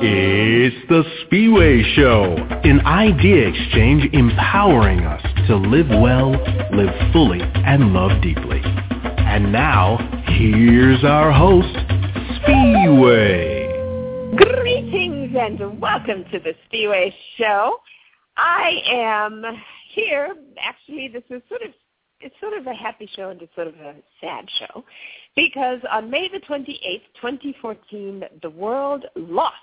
It's the Speedway Show, an idea exchange empowering us to live well, live fully, and love deeply. And now, here's our host, Speedway. Greetings and welcome to the Speedway Show. I am here. Actually, this is sort of it's sort of a happy show and it's sort of a sad show because on May the 28th, 2014, the world lost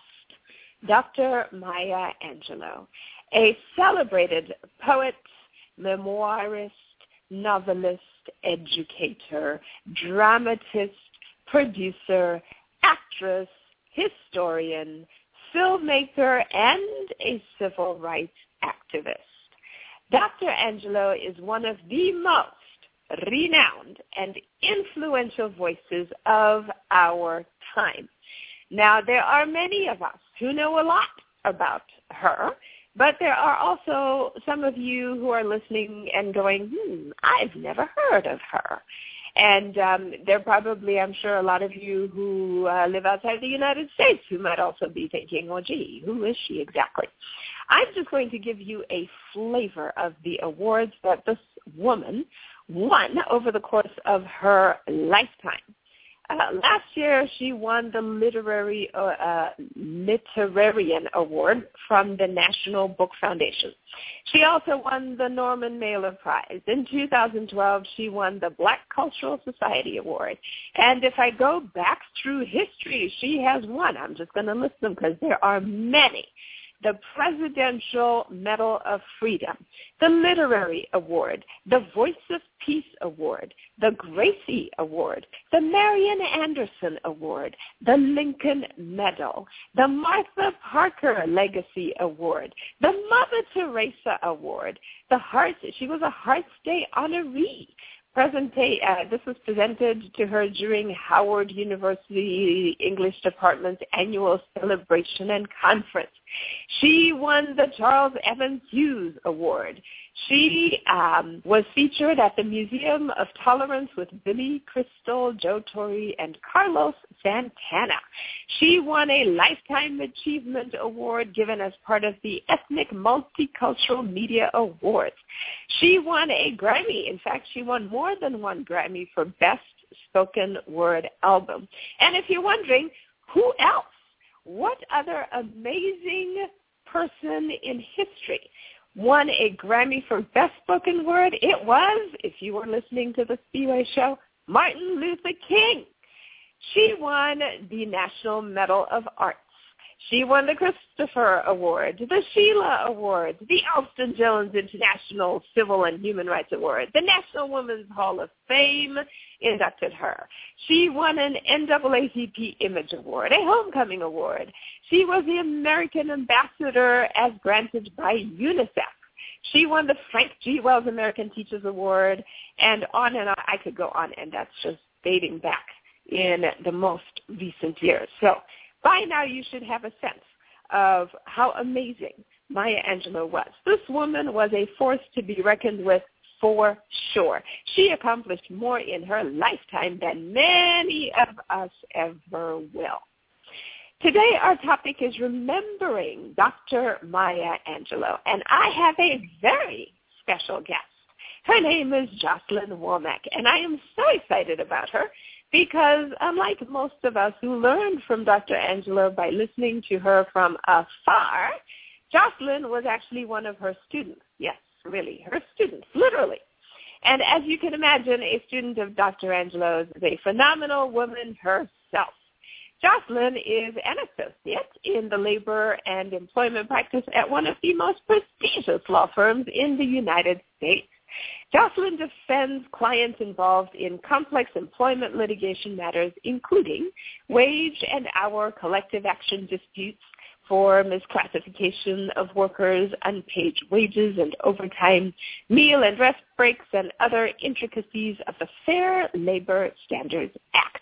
Dr. Maya Angelou, a celebrated poet, memoirist, novelist, educator, dramatist, producer, actress, historian, filmmaker, and a civil rights activist. Dr. Angelou is one of the most renowned and influential voices of our time. Now, there are many of us who know a lot about her, but there are also some of you who are listening and going, hmm, I've never heard of her. And um, there are probably, I'm sure, a lot of you who uh, live outside the United States who might also be thinking, oh, gee, who is she exactly? I'm just going to give you a flavor of the awards that this woman won over the course of her lifetime. Uh, last year, she won the literary uh, uh, literarian award from the National Book Foundation. She also won the Norman Mailer Prize. In 2012, she won the Black Cultural Society Award. And if I go back through history, she has won. I'm just going to list them because there are many the Presidential Medal of Freedom, the Literary Award, the Voice of Peace Award, the Gracie Award, the Marian Anderson Award, the Lincoln Medal, the Martha Parker Legacy Award, the Mother Teresa Award, the Heart, she was a Hearts Day honoree, uh, this was presented to her during Howard University English Department's annual celebration and conference. She won the Charles Evans Hughes Award. She um, was featured at the Museum of Tolerance with Billy Crystal, Joe Torre, and Carlos Santana. She won a Lifetime Achievement Award given as part of the Ethnic Multicultural Media Awards. She won a Grammy. In fact, she won more than one Grammy for Best Spoken Word Album. And if you're wondering, who else? What other amazing person in history won a Grammy for Best Spoken Word. It was, if you were listening to the Speedway show, Martin Luther King. She won the National Medal of Arts. She won the Christopher Award, the Sheila Award, the Alston Jones International Civil and Human Rights Award. The National Women's Hall of Fame inducted her. She won an NAACP Image Award, a Homecoming Award. She was the American Ambassador as granted by UNICEF. She won the Frank G. Wells American Teachers Award, and on and on. I could go on, and that's just dating back in the most recent years. So by now you should have a sense of how amazing Maya Angelou was. This woman was a force to be reckoned with for sure. She accomplished more in her lifetime than many of us ever will. Today our topic is remembering Dr. Maya Angelou, and I have a very special guest. Her name is Jocelyn Womack, and I am so excited about her because unlike most of us who learned from Dr. Angelou by listening to her from afar, Jocelyn was actually one of her students. Yes, really, her students, literally. And as you can imagine, a student of Dr. Angelou's is a phenomenal woman herself. Jocelyn is an associate in the labor and employment practice at one of the most prestigious law firms in the United States. Jocelyn defends clients involved in complex employment litigation matters, including wage and hour collective action disputes for misclassification of workers, unpaid wages and overtime, meal and rest breaks, and other intricacies of the Fair Labor Standards Act.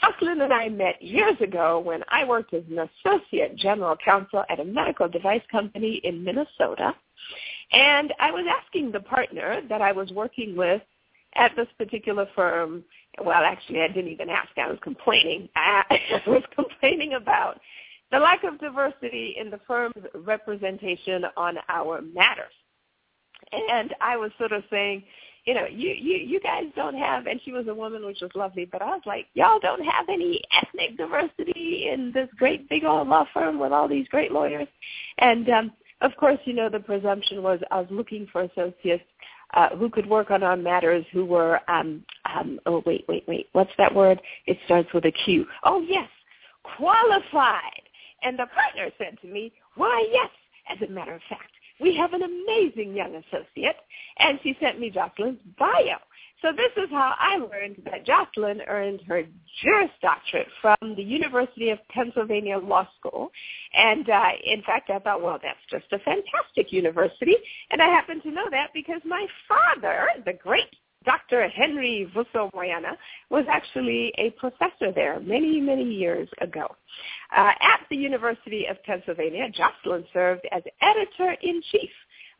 Jocelyn and I met years ago when I worked as an associate general counsel at a medical device company in Minnesota. And I was asking the partner that I was working with at this particular firm, well, actually, I didn't even ask. I was complaining. I was complaining about the lack of diversity in the firm's representation on our matters. And I was sort of saying, you know, you, you, you guys don't have, and she was a woman, which was lovely, but I was like, y'all don't have any ethnic diversity in this great big old law firm with all these great lawyers. And um, of course, you know, the presumption was I was looking for associates uh, who could work on our matters who were, um, um, oh, wait, wait, wait, what's that word? It starts with a Q. Oh, yes, qualified. And the partner said to me, why, yes, as a matter of fact, we have an amazing young associate. And she sent me Jocelyn's bio. So this is how I learned that Jocelyn earned her Juris Doctorate from the University of Pennsylvania Law School. And uh, in fact, I thought, well, that's just a fantastic university. And I happen to know that because my father, the great Dr. Henry Vusso Moyana was actually a professor there many, many years ago. Uh, at the University of Pennsylvania, Jocelyn served as editor-in-chief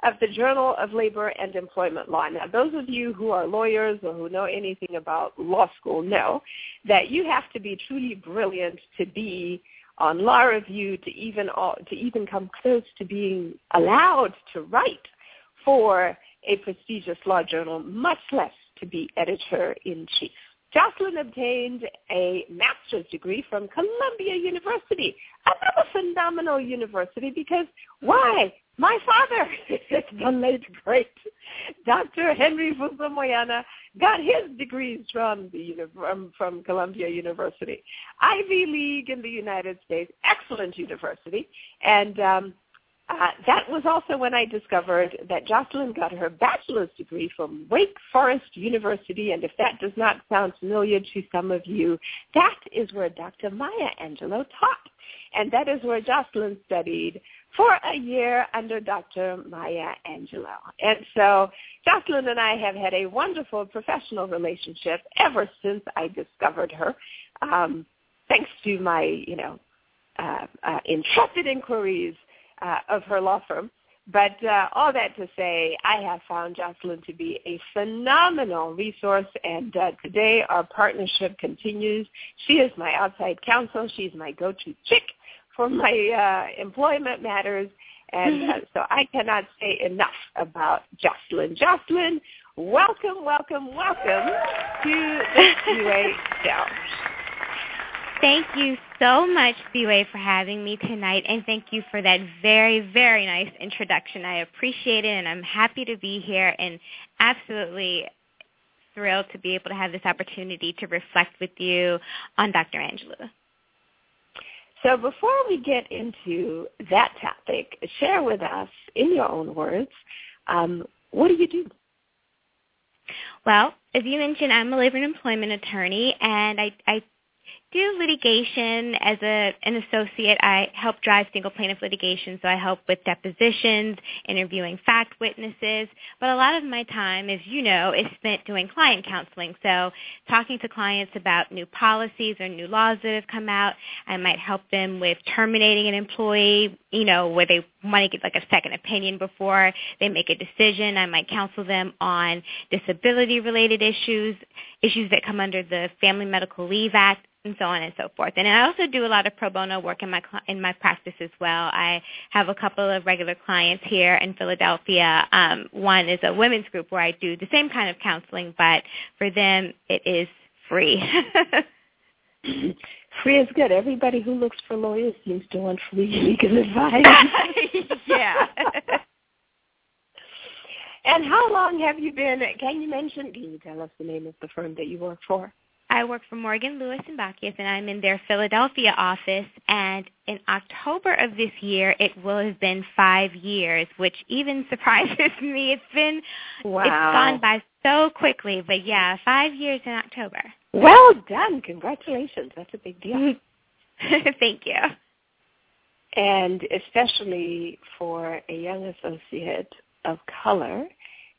of the Journal of Labor and Employment Law. Now, those of you who are lawyers or who know anything about law school know that you have to be truly brilliant to be on law review to even to even come close to being allowed to write for a prestigious law journal, much less to be editor-in-chief. Jocelyn obtained a master's degree from Columbia University, another phenomenal university because why? My father, the late great Dr. Henry Vusso Moyana, got his degrees from the from, from Columbia University, Ivy League in the United States, excellent university, and um, uh, that was also when I discovered that Jocelyn got her bachelor's degree from Wake Forest University, and if that does not sound familiar to some of you, that is where Dr. Maya Angelou taught, and that is where Jocelyn studied for a year under Dr. Maya Angelou. And so Jocelyn and I have had a wonderful professional relationship ever since I discovered her, um, thanks to my, you know, uh, uh, intrepid inquiries uh, of her law firm. But uh, all that to say, I have found Jocelyn to be a phenomenal resource, and uh, today our partnership continues. She is my outside counsel. She's my go-to chick for my uh, employment matters, and uh, so I cannot say enough about Jocelyn. Jocelyn, welcome, welcome, welcome to the QA Show. Thank you so much, Thiwe, for having me tonight, and thank you for that very, very nice introduction. I appreciate it, and I'm happy to be here and absolutely thrilled to be able to have this opportunity to reflect with you on Dr. Angelou. So before we get into that topic, share with us, in your own words, um, what do you do? Well, as you mentioned, I'm a labor and employment attorney, and I, I do litigation as a, an associate. I help drive single plaintiff litigation, so I help with depositions, interviewing fact witnesses. But a lot of my time, as you know, is spent doing client counseling. So talking to clients about new policies or new laws that have come out. I might help them with terminating an employee, you know, where they want to get like a second opinion before they make a decision. I might counsel them on disability related issues, issues that come under the Family Medical Leave Act and so on and so forth. And I also do a lot of pro bono work in my in my practice as well. I have a couple of regular clients here in Philadelphia. Um, one is a women's group where I do the same kind of counseling, but for them it is free. free is good. Everybody who looks for lawyers seems to want free legal advice. yeah. and how long have you been? Can you mention? Can you tell us the name of the firm that you work for? I work for Morgan Lewis and Bockius, and I'm in their Philadelphia office. And in October of this year, it will have been five years, which even surprises me. It's been wow. it's gone by so quickly, but yeah, five years in October. Well done! Congratulations. That's a big deal. Thank you. And especially for a young associate of color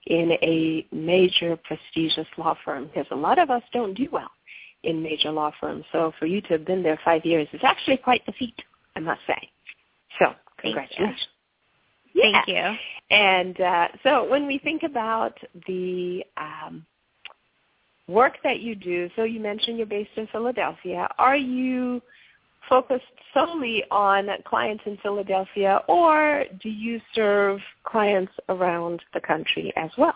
in a major prestigious law firm, because a lot of us don't do well in major law firms. So for you to have been there five years is actually quite the feat, I must say. So congratulations. Thank you. Yeah. Thank you. And uh, so when we think about the um, work that you do, so you mentioned you're based in Philadelphia, are you focused solely on clients in Philadelphia or do you serve clients around the country as well?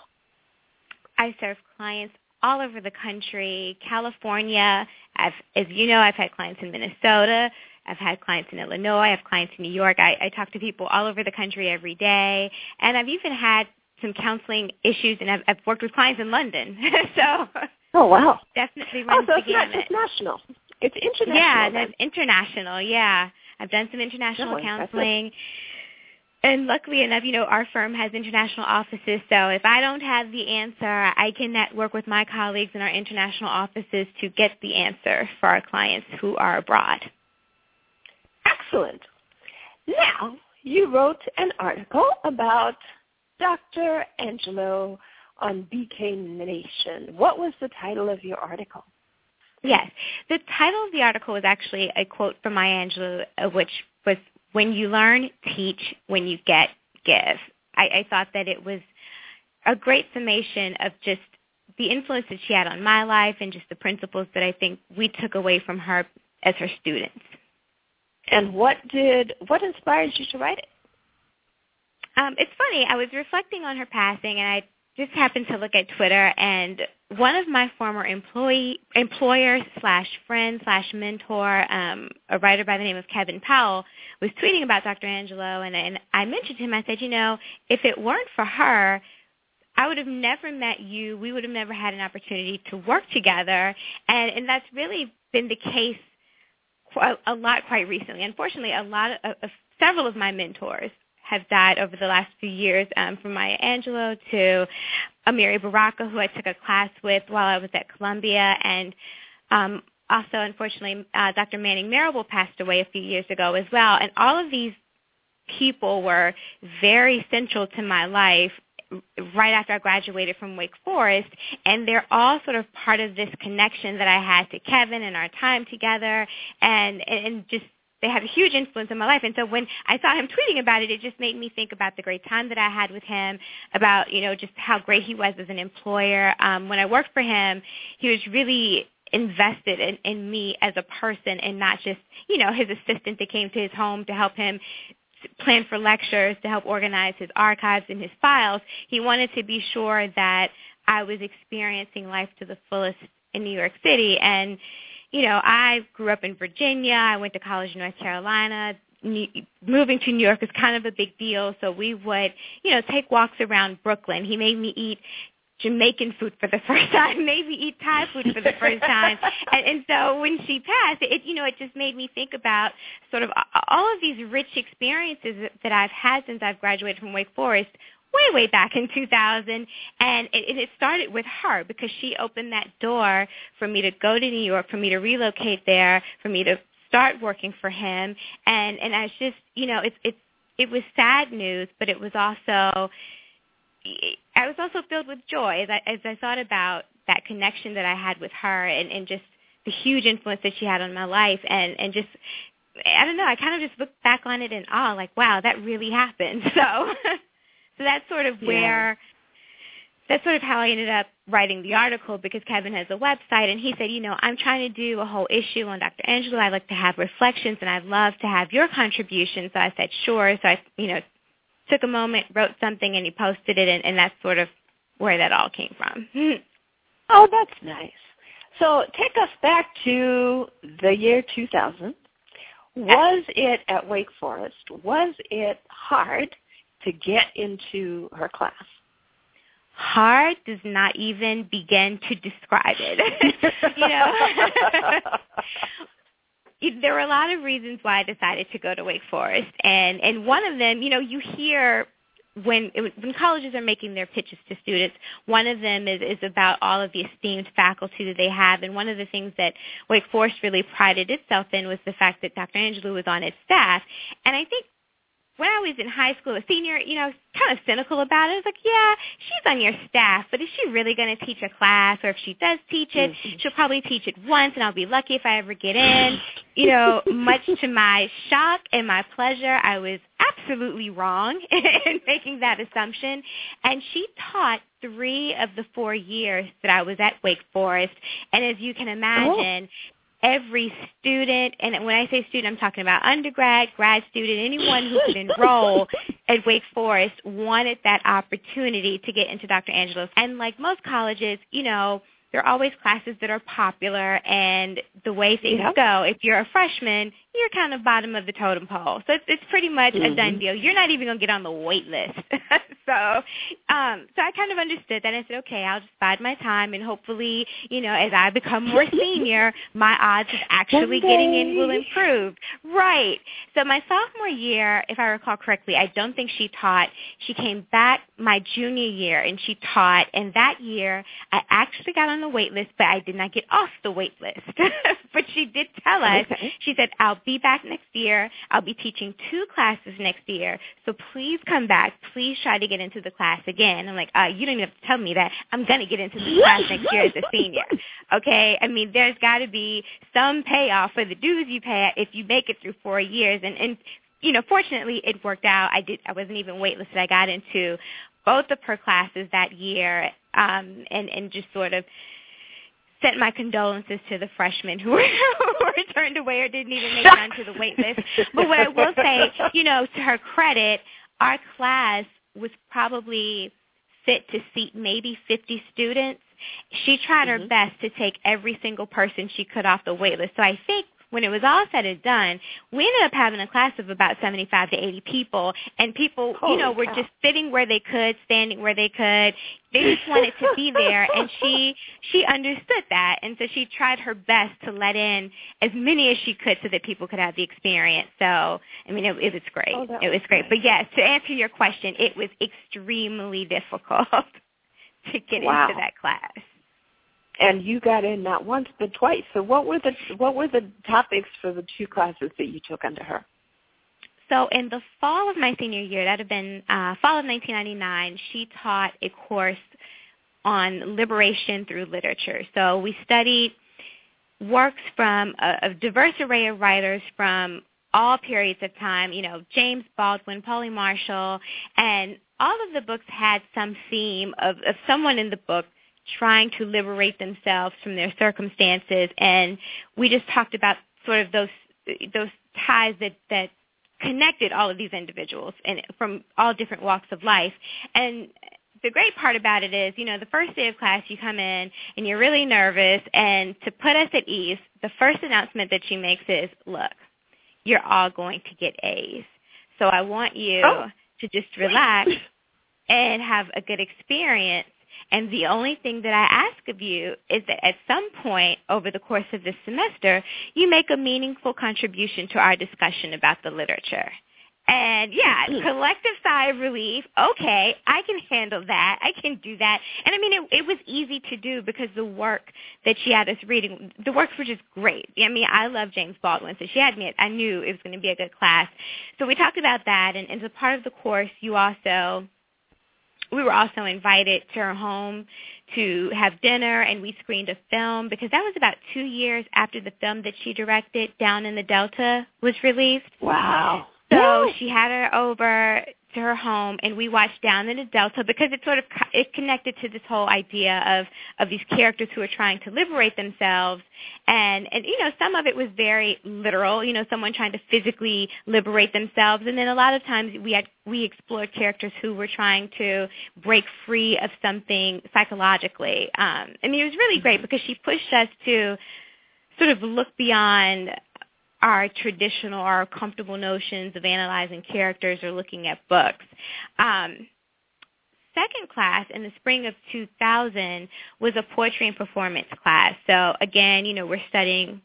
I serve clients all over the country. California, I've, as you know, I've had clients in Minnesota. I've had clients in Illinois. I have clients in New York. I, I talk to people all over the country every day. And I've even had some counseling issues, and I've, I've worked with clients in London. so Oh wow! Definitely oh, runs oh, so it's not just national; it's international. Yeah, that's international. Yeah, I've done some international oh, no, counseling. And luckily enough, you know, our firm has international offices, so if I don't have the answer, I can network with my colleagues in our international offices to get the answer for our clients who are abroad. Excellent. Now, you wrote an article about Dr. Angelou on BK Nation. What was the title of your article? Yes. The title of the article was actually a quote from Maya Angelou, uh, which was, when you learn, teach, when you get, give. I, I thought that it was a great summation of just the influence that she had on my life and just the principles that I think we took away from her as her students. And what did what inspired you to write it? Um, it's funny. I was reflecting on her passing, and I just happened to look at Twitter, and one of my former employee employer slash friend slash mentor, um, a writer by the name of Kevin Powell, was tweeting about Dr. Angelou, and, and I mentioned to him. I said, you know, if it weren't for her, I would have never met you. We would have never had an opportunity to work together, and and that's really been the case a, a lot quite recently. Unfortunately, a lot of, of several of my mentors have died over the last few years, um, from Maya Angelou to Amiri Baraka, who I took a class with while I was at Columbia, and um, also, unfortunately, uh, Dr. Manning Marable passed away a few years ago as well. And all of these people were very central to my life right after I graduated from Wake Forest, and they're all sort of part of this connection that I had to Kevin and our time together, and and just they had a huge influence in my life. And so when I saw him tweeting about it, it just made me think about the great time that I had with him, about, you know, just how great he was as an employer. Um, when I worked for him, he was really invested in, in me as a person and not just, you know, his assistant that came to his home to help him plan for lectures, to help organize his archives and his files. He wanted to be sure that I was experiencing life to the fullest in New York City. And you know, I grew up in Virginia. I went to college in North Carolina. New, moving to New York is kind of a big deal, so we would, you know, take walks around Brooklyn. He made me eat Jamaican food for the first time, maybe eat Thai food for the first time. and, and so when she passed, it you know it just made me think about sort of all of these rich experiences that I've had since I've graduated from Wake Forest way, way back in 2000. And it, it started with her because she opened that door for me to go to New York, for me to relocate there, for me to start working for him. And, and I was just, you know, it's, it's, it was sad news, but it was also, I was also filled with joy as I, as I thought about that connection that I had with her and, and just the huge influence that she had on my life and, and just I don't know, I kind of just looked back on it in awe, like, wow, that really happened. So so that's sort of where yeah. that's sort of how I ended up writing the article because Kevin has a website and he said, you know, I'm trying to do a whole issue on Dr. Angelou. I'd like to have reflections and I'd love to have your contribution. So I said, sure. So I, you know, took a moment, wrote something, and he posted it, and, and that's sort of where that all came from. oh, that's nice. So take us back to the year 2000. Was it at Wake Forest? Was it hard to get into her class? Hard does not even begin to describe it. you know, there were a lot of reasons why I decided to go to Wake Forest, and and one of them, you know, you hear when when colleges are making their pitches to students, one of them is, is about all of the esteemed faculty that they have, and one of the things that Wake Forest really prided itself in was the fact that Dr. Angelou was on its staff, and I think when I was in high school, a senior, you know, kind of cynical about it. I was like, yeah, she's on your staff, but is she really going to teach a class? Or if she does teach it, mm-hmm. she'll probably teach it once, and I'll be lucky if I ever get in. you know, much to my shock and my pleasure, I was absolutely wrong in making that assumption. And she taught three of the four years that I was at Wake Forest. And as you can imagine, every student, and when I say student, I'm talking about undergrad, grad student, anyone who could enroll at Wake Forest wanted that opportunity to get into Dr. Angelou's. And like most colleges, you know, there are always classes that are popular and the way things Yep. go, if you're a freshman, you're kind of bottom of the totem pole. So it's, it's pretty much a done Mhm. deal. You're not even going to get on the wait list. so um so I kind of understood that and said, okay, I'll just bide my time and hopefully, you know, as I become more senior, my odds of actually getting in will improve. Right. So my sophomore year, if I recall correctly, I don't think she taught. She came back my junior year and she taught and that year I actually got on the wait list but I did not get off the wait list. but she did tell us Okay. she said, I'll be back next year. I'll be teaching two classes next year. So please come back. Please try to get into the class again. I'm like, uh, you don't even have to tell me that. I'm going to get into the class next year as a senior. Okay? I mean, there's got to be some payoff for the dues you pay if you make it through four years. And, and you know, fortunately, it worked out. I did. I wasn't even waitlisted. I got into both of her classes that year, um, and and just sort of sent my condolences to the freshmen who were, who were turned away or didn't even make it onto the wait list. But what I will say, you know, to her credit, our class was probably fit to seat maybe 50 students. She tried her Mhm. best to take every single person she could off the wait list. So I think when it was all said and done, we ended up having a class of about 75 to 80 people, and people, you know, were just sitting where they could, standing where they could. They just wanted to be there, and she she understood that, and so she tried her best to let in as many as she could so that people could have the experience. So, I mean, it, it was great. Oh, it was was great. nice. But yes, to answer your question, it was extremely difficult to get Wow. into that class. And you got in not once but twice. So what were the what were the topics for the two classes that you took under her? So in the fall of my senior year, that have been uh, fall of 1999, she taught a course on liberation through literature. So we studied works from a, a diverse array of writers from all periods of time, you know, James Baldwin, Paule Marshall, and all of the books had some theme of, of someone in the book trying to liberate themselves from their circumstances and we just talked about sort of those those ties that that connected all of these individuals and from all different walks of life and the great part about it is, you know, the first day of class you come in and you're really nervous and to put us at ease, the first announcement that she makes is, look, you're all going to get A's. So I want you Oh. to just relax and have a good experience. And the only thing that I ask of you is that at some point over the course of this semester, you make a meaningful contribution to our discussion about the literature. And yeah, collective sigh of relief. Okay, I can handle that. I can do that. And I mean, it, it was easy to do because the work that she had us reading, the works were just great. I mean, I love James Baldwin, so she had me. I knew it was going to be a good class. So we talked about that, and as a part of the course, you also we were also invited to her home to have dinner and we screened a film because that was about two years after the film that she directed down in the delta was released Wow. so she had her over to her home and we watched down in the delta because it sort of co- it connected to this whole idea of of these characters who are trying to liberate themselves. And and you know some of it was very literal you know someone trying to physically liberate themselves. And then a lot of times we had we explored characters who were trying to break free of something psychologically. Um i mean it was really great because she pushed us to sort of look beyond our traditional or comfortable notions of analyzing characters or looking at books. Um, second class in the spring of 2000 was a poetry and performance class. So again, you know, we're studying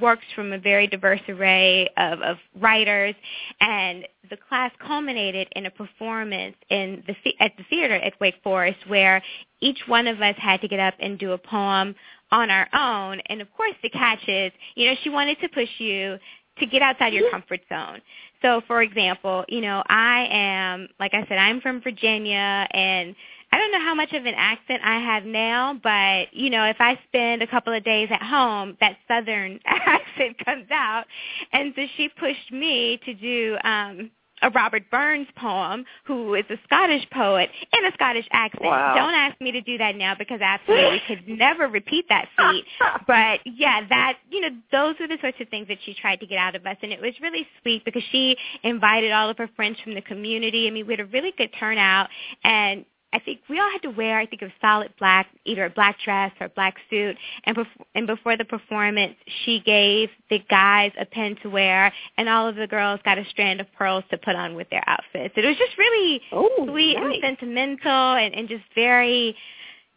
works from a very diverse array of, of writers, and the class culminated in a performance in the- at the theater at Wake Forest, where each one of us had to get up and do a poem on our own. And of course, the catch is, you know, she wanted to push you to get outside your comfort zone. So, for example, you know, I am, like I said, I'm from Virginia, and I don't know how much of an accent I have now, but you know, if I spend a couple of days at home, that southern accent comes out. And so she pushed me to do um a Robert Burns poem, who is a Scottish poet in a Scottish accent. Wow. Don't ask me to do that now because I absolutely could never repeat that feat. But yeah, that you know, those were the sorts of things that she tried to get out of us, and it was really sweet because she invited all of her friends from the community. I mean, we had a really good turnout, and I think we all had to wear, I think, a solid black, either a black dress or a black suit. And, bef- and before the performance, she gave the guys a pin to wear, and all of the girls got a strand of pearls to put on with their outfits. It was just really oh, sweet nice. and sentimental, and, and just very,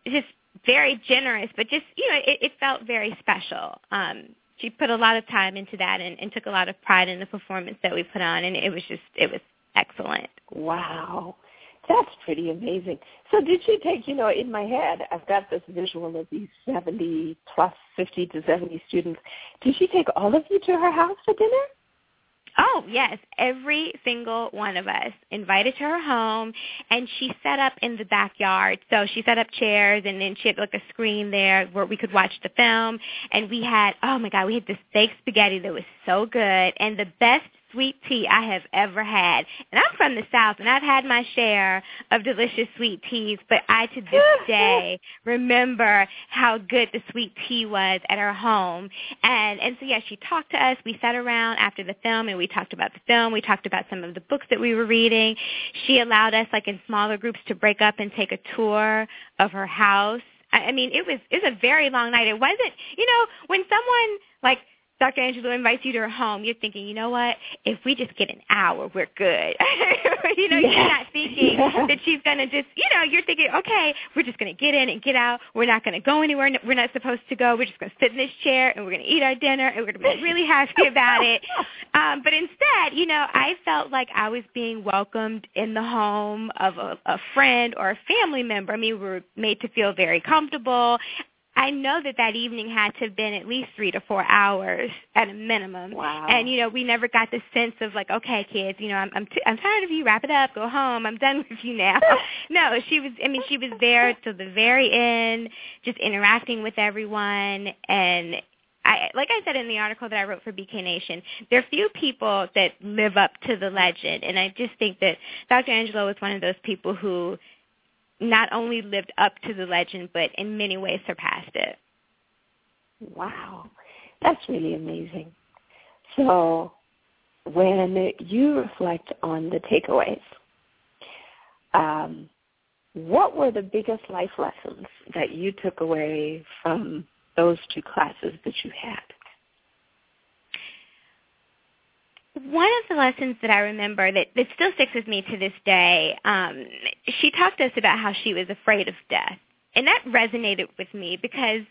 just very generous. But just, you know, it, it felt very special. Um, she put a lot of time into that, and, and took a lot of pride in the performance that we put on, and it was just, it was excellent. Wow. That's pretty amazing. So did she take, you know, in my head, I've got this visual of these 70 plus 50 to 70 students. Did she take all of you to her house for dinner? Oh, yes. Every single one of us invited to her home and she set up in the backyard. So she set up chairs and then she had like a screen there where we could watch the film and we had oh my god, we had this baked spaghetti that was so good and the best sweet tea I have ever had. And I'm from the South, and I've had my share of delicious sweet teas, but I to this day remember how good the sweet tea was at our home. And and so yeah, she talked to us. We sat around after the film, and we talked about the film. We talked about some of the books that we were reading. She allowed us, like in smaller groups, to break up and take a tour of her house. I mean, it was it was a very long night. It wasn't, you know, when someone like Dr. Angelou invites you to her home, you're thinking, you know what? If we just get an hour, we're good. you know, yes. you're not thinking yes. that she's going to just, you know, you're thinking, okay, we're just going to get in and get out. We're not going to go anywhere. We're not supposed to go. We're just going to sit in this chair and we're going to eat our dinner and we're going to be really happy about it. Um, but instead, you know, I felt like I was being welcomed in the home of a, a friend or a family member. I mean, we were made to feel very comfortable. I know that that evening had to have been at least three to four hours at a minimum. Wow. And you know, we never got the sense of like, okay, kids, you know, I'm I'm, t- I'm tired of you. Wrap it up. Go home. I'm done with you now. no, she was. I mean, she was there till the very end, just interacting with everyone. And I, like I said in the article that I wrote for BK Nation, there are few people that live up to the legend, and I just think that Dr. Angelou was one of those people who not only lived up to the legend, but in many ways surpassed it. Wow, that's really amazing. So when you reflect on the takeaways, um, what were the biggest life lessons that you took away from those two classes that you had? One of the lessons that I remember that, that still sticks with me to this day, um, she talked to us about how she was afraid of death. And that resonated with me because,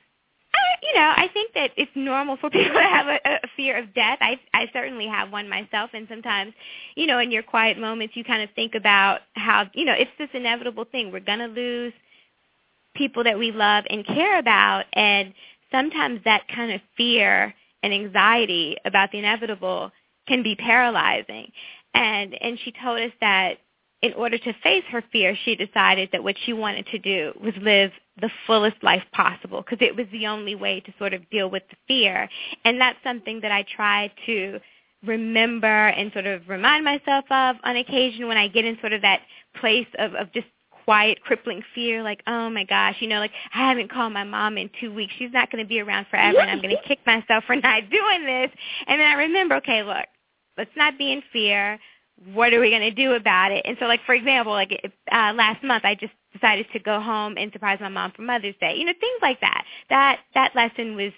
I, you know, I think that it's normal for people to have a, a fear of death. I, I certainly have one myself. And sometimes, you know, in your quiet moments, you kind of think about how, you know, it's this inevitable thing. We're going to lose people that we love and care about. And sometimes that kind of fear and anxiety about the inevitable can be paralyzing. And and she told us that in order to face her fear, she decided that what she wanted to do was live the fullest life possible because it was the only way to sort of deal with the fear. And that's something that I try to remember and sort of remind myself of on occasion when I get in sort of that place of, of just quiet, crippling fear, like, oh my gosh, you know, like I haven't called my mom in two weeks. She's not going to be around forever, and I'm going to kick myself for not doing this. And then I remember, okay, look, let's not be in fear. What are we going to do about it? And so, like for example, like uh, last month, I just decided to go home and surprise my mom for Mother's Day. You know, things like that. That that lesson was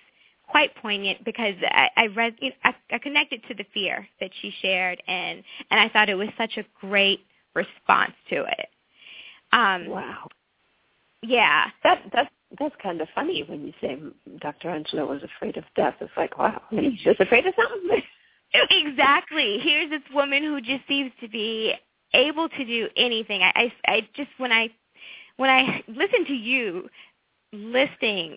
quite poignant because I, I read, you know, I, I connected to the fear that she shared, and and I thought it was such a great response to it. Um, wow. Yeah. That that's that's kind of funny when you say Dr. Angelou was afraid of death. It's like, wow, he's just afraid of something. exactly. Here's this woman who just seems to be able to do anything. I, I, I just when I when I listen to you listing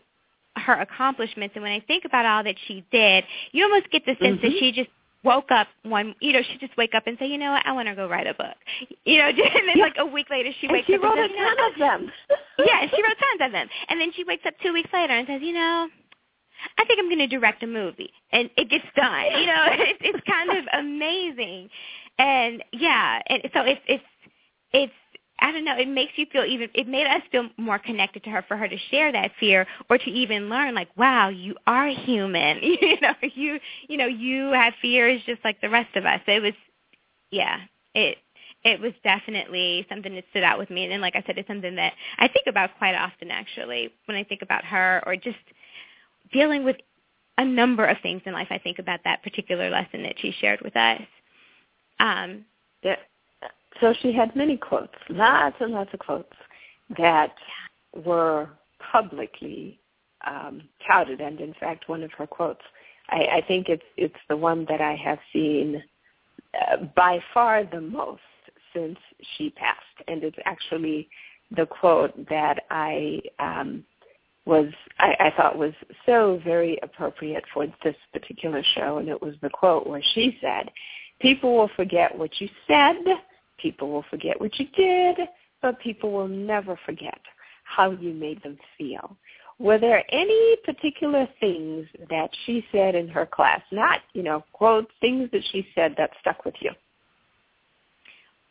her accomplishments and when I think about all that she did, you almost get the sense mm-hmm. that she just woke up one you know she just wake up and say you know what i want to go write a book you know and then yeah. like a week later she and wakes she up wrote and says, a ton of them yeah she wrote tons of them and then she wakes up two weeks later and says you know I think I'm going to direct a movie, and it gets done. You know, it, it's kind of amazing. and yeah, and so it's it's it's I don't know, it makes you feel even it made us feel more connected to her for her to share that fear or to even learn like, wow, you are human. you know, you you know, you have fears just like the rest of us. It was yeah, it it was definitely something that stood out with me and like I said, it's something that I think about quite often actually when I think about her or just dealing with a number of things in life. I think about that particular lesson that she shared with us. Um, yeah so she had many quotes, lots and lots of quotes that were publicly um, touted. And in fact, one of her quotes, I, I think it's it's the one that I have seen uh, by far the most since she passed, and it's actually the quote that I um, was I, I thought was so very appropriate for this particular show, and it was the quote where she said, "People will forget what you said." People will forget what you did, but people will never forget how you made them feel. Were there any particular things that she said in her class, not, you know, quote, things that she said that stuck with you?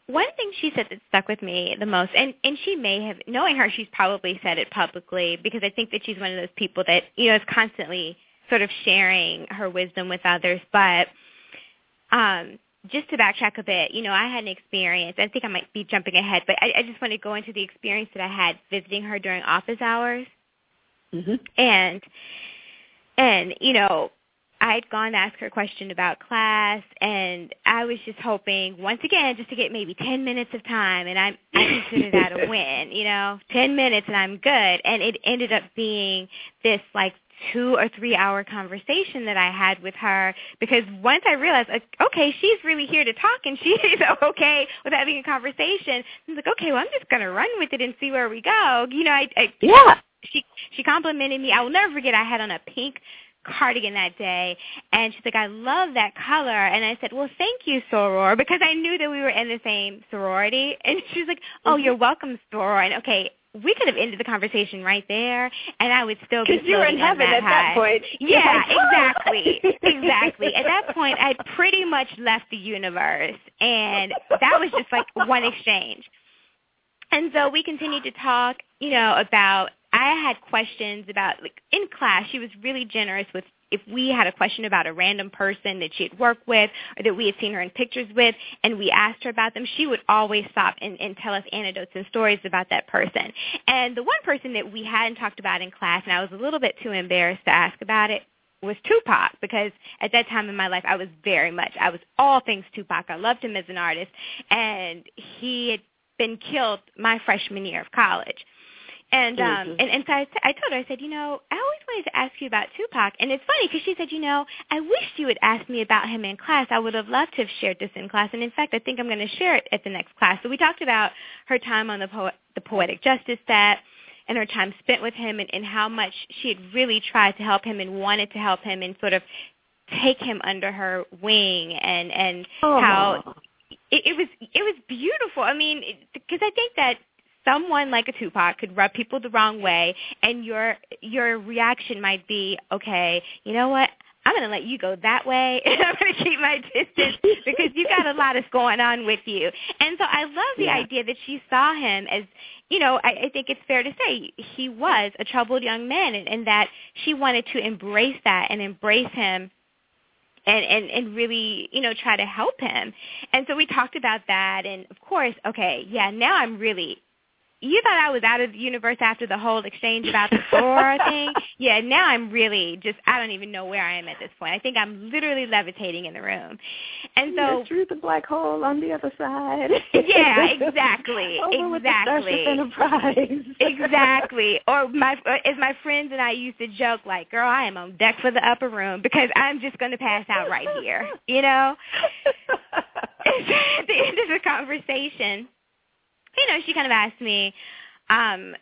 One thing she said that stuck with me the most, and, and she may have, knowing her, she's probably said it publicly because I think that she's one of those people that, you know, is constantly sort of sharing her wisdom with others. But um, just to backtrack a bit, you know, I had an experience. I think I might be jumping ahead, but I, I just want to go into the experience that I had visiting her during office hours. Mm-hmm. And and you know, I'd gone to ask her a question about class, and I was just hoping once again just to get maybe ten minutes of time, and I I consider that a win. You know, ten minutes and I'm good. And it ended up being this like two or three hour conversation that I had with her because once I realized, like, okay, she's really here to talk and she's okay with having a conversation. I was like, okay, well, I'm just going to run with it and see where we go. You know, I, I yeah. She she complimented me. I will never forget. I had on a pink cardigan that day and she's like, I love that color and I said, Well thank you, Soror because I knew that we were in the same sorority and she's like, Oh, mm-hmm. you're welcome, Soror and okay, we could have ended the conversation right there, and I would still be because you were in heaven that at high. that point. Yeah, exactly, exactly. At that point, I pretty much left the universe, and that was just like one exchange. And so we continued to talk, you know, about I had questions about like in class. She was really generous with if we had a question about a random person that she had worked with or that we had seen her in pictures with and we asked her about them, she would always stop and, and tell us anecdotes and stories about that person. And the one person that we hadn't talked about in class, and I was a little bit too embarrassed to ask about it, was Tupac because at that time in my life I was very much I was all things Tupac. I loved him as an artist and he had been killed my freshman year of college. And um mm-hmm. and, and so I, I told her, I said, you know, I always wanted to ask you about Tupac. And it's funny because she said, you know, I wish you had asked me about him in class. I would have loved to have shared this in class. And in fact, I think I'm going to share it at the next class. So we talked about her time on the po- the Poetic Justice Set and her time spent with him and, and how much she had really tried to help him and wanted to help him and sort of take him under her wing and and oh. how it, it was it was beautiful. I mean, because I think that someone like a Tupac could rub people the wrong way and your your reaction might be, okay, you know what? I'm going to let you go that way and I'm going to keep my distance because you got a lot of going on with you. And so I love the yeah. idea that she saw him as, you know, I, I think it's fair to say he was a troubled young man and, and that she wanted to embrace that and embrace him and, and, and really, you know, try to help him. And so we talked about that and of course, okay, yeah, now I'm really you thought I was out of the universe after the whole exchange about the Soror thing. Yeah, now I'm really just I don't even know where I am at this point. I think I'm literally levitating in the room. And so through the black hole on the other side. yeah, exactly. Over exactly. Enterprise. exactly. Or my as my friends and I used to joke like, "Girl, I am on deck for the upper room because I'm just going to pass out right here." You know? at the end of the conversation, you know, she kind of asked me, um,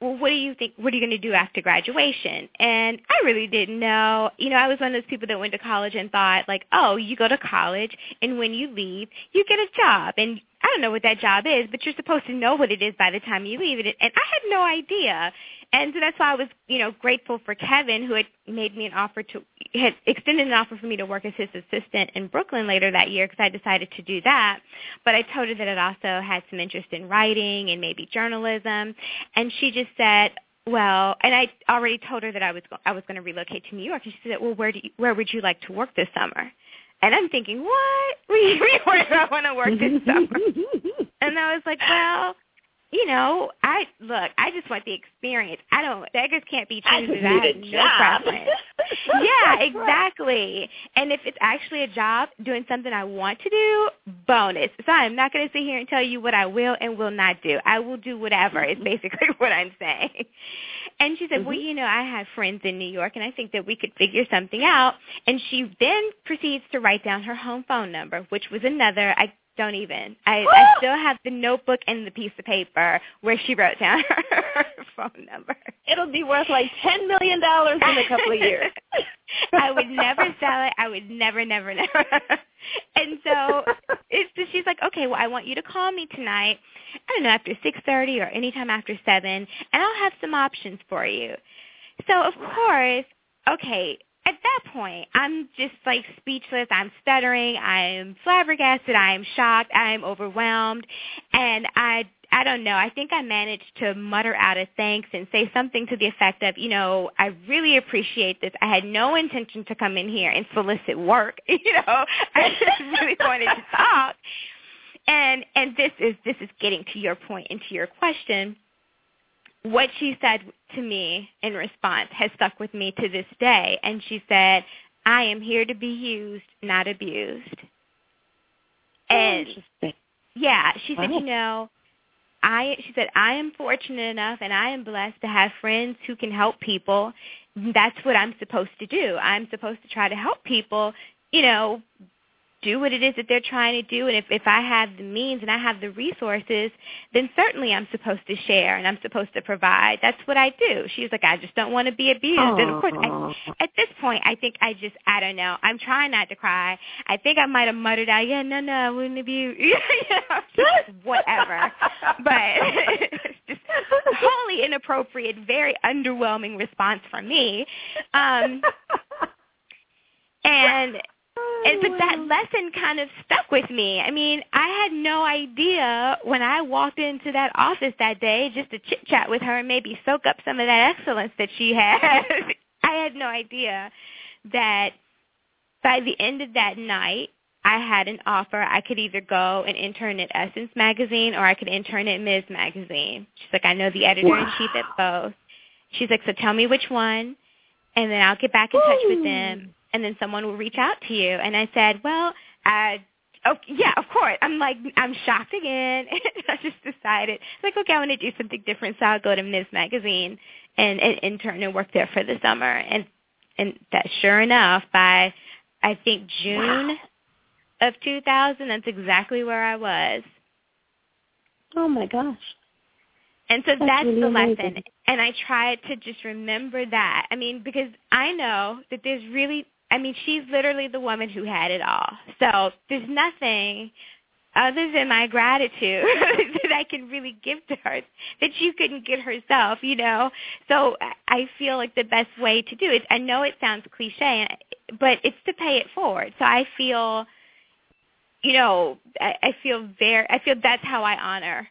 well, what do you think, what are you going to do after graduation? And I really didn't know. You know, I was one of those people that went to college and thought like, oh, you go to college and when you leave, you get a job. And I don't know what that job is, but you're supposed to know what it is by the time you leave. And and I had no idea. And so that's why I was, you know, grateful for Kevin who had made me an offer to had extended an offer for me to work as his assistant in Brooklyn later that year because I decided to do that. But I told her that I also had some interest in writing and maybe journalism, and she just said, well, and I already told her that I was I was going to relocate to New York, and she said, well, where do you, where would you like to work this summer? And I'm thinking, what? We, we do I want to work this summer? and I was like, well, you know, I look, I just want the experience. I don't beggars can't be choosers. I, I have no preference. yeah, exactly. And if it's actually a job doing something I want to do, bonus. So I'm not going to sit here and tell you what I will and will not do. I will do whatever. Is basically what I'm saying. And she said, mm-hmm. "Well, you know, I have friends in New York, and I think that we could figure something out." And she then proceeds to write down her home phone number, which was another. I don't even. I, I still have the notebook and the piece of paper where she wrote down her phone number. It'll be worth like ten million dollars in a couple of years. I would never sell it. I would never, never, never. and so it's just, she's like, okay, well, I want you to call me tonight. I don't know after six thirty or anytime after seven, and I'll have some options for you. So of course, okay, at that point, I'm just like speechless. I'm stuttering. I'm flabbergasted. I am shocked. I am overwhelmed. And I I don't know. I think I managed to mutter out a thanks and say something to the effect of, you know, I really appreciate this. I had no intention to come in here and solicit work. You know, I just really wanted to talk. And and this is this is getting to your point and to your question what she said to me in response has stuck with me to this day. And she said, I am here to be used, not abused. Oh, and yeah, she said, you know, I she said, I am fortunate enough and I am blessed to have friends who can help people. That's what I'm supposed to do. I'm supposed to try to help people, you know, do what it is that they're trying to do and if if I have the means and I have the resources, then certainly I'm supposed to share and I'm supposed to provide. That's what I do. She's like, I just don't want to be abused. Aww. And of course, I, at this point, I think I just I don't know. I'm trying not to cry. I think I might have muttered out, yeah, no, no, I wouldn't abuse. you know, whatever. but just wholly inappropriate, very underwhelming response from me. Um, and and, but that lesson kind of stuck with me. I mean, I had no idea when I walked into that office that day just to chit chat with her and maybe soak up some of that excellence that she had. I had no idea that by the end of that night, I had an offer. I could either go and intern at Essence magazine or I could intern at Ms. magazine. She's like, I know the editor in chief at both. She's like, so tell me which one, and then I'll get back in touch with them and then someone will reach out to you. And I said, well, uh, oh yeah, of course. I'm like, I'm shocked again. I just decided, like, okay, I want to do something different, so I'll go to Ms. Magazine and, and intern and work there for the summer. And and that, sure enough, by I think June wow. of 2000, that's exactly where I was. Oh my gosh. And so that's, that's really the lesson. Amazing. And I try to just remember that. I mean, because I know that there's really I mean, she's literally the woman who had it all. So there's nothing other than my gratitude that I can really give to her that she couldn't get herself, you know. So I feel like the best way to do it. I know it sounds cliche, but it's to pay it forward. So I feel, you know, I, I feel very. I feel that's how I honor